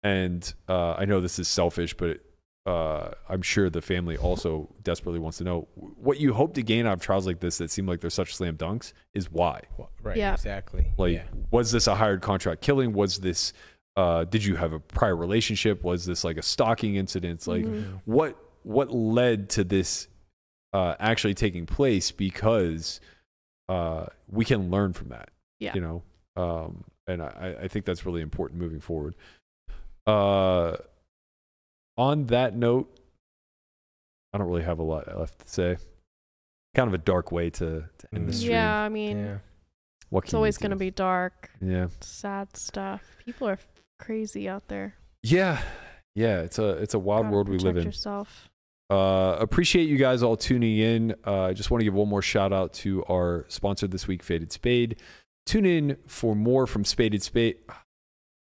and uh, I know this is selfish, but uh, I'm sure the family also desperately wants to know what you hope to gain out of trials like this that seem like they're such slam dunks is why. Well, Right. Yeah. Exactly. Like, yeah. was this a hired contract killing? Was this? Uh, did you have a prior relationship? Was this like a stalking incident? Like, Mhm. what what led to this uh, actually taking place? Because uh, we can learn from that. Yeah. You know, Um, and I, I think that's really important moving forward. Uh, on that note, I don't really have a lot left to say. Kind of a dark way to, to end the Mm. stream. Yeah, I mean, Yeah. What it's always going to be dark, Yeah. sad stuff. People are crazy out there. Yeah. Yeah. It's a it's a wild world we live protect in. Yourself. Uh, appreciate you guys all tuning in. Uh, I just want to give one more shout out to our sponsor this week, Faded Spade. Tune in for more from Spaded Spade.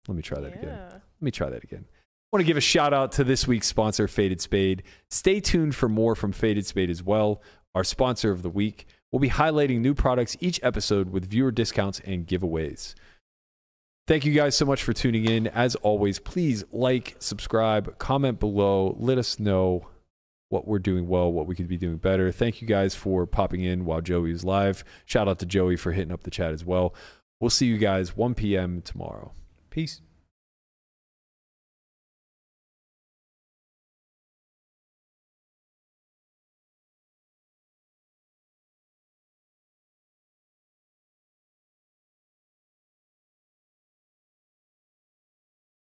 Let me try that again. Let me try that again. Want to give a shout out to this week's sponsor, Faded Spade. Stay tuned for more from Faded Spade as well, our sponsor of the week. We'll be highlighting new products each episode with viewer discounts and giveaways. Thank you guys so much for tuning in. As always, please like, subscribe, comment below. Let us know what we're doing well, what we could be doing better. Thank you guys for popping in while Joey is live. Shout out to Joey for hitting up the chat as well. We'll see you guys 1 p.m. tomorrow. Peace.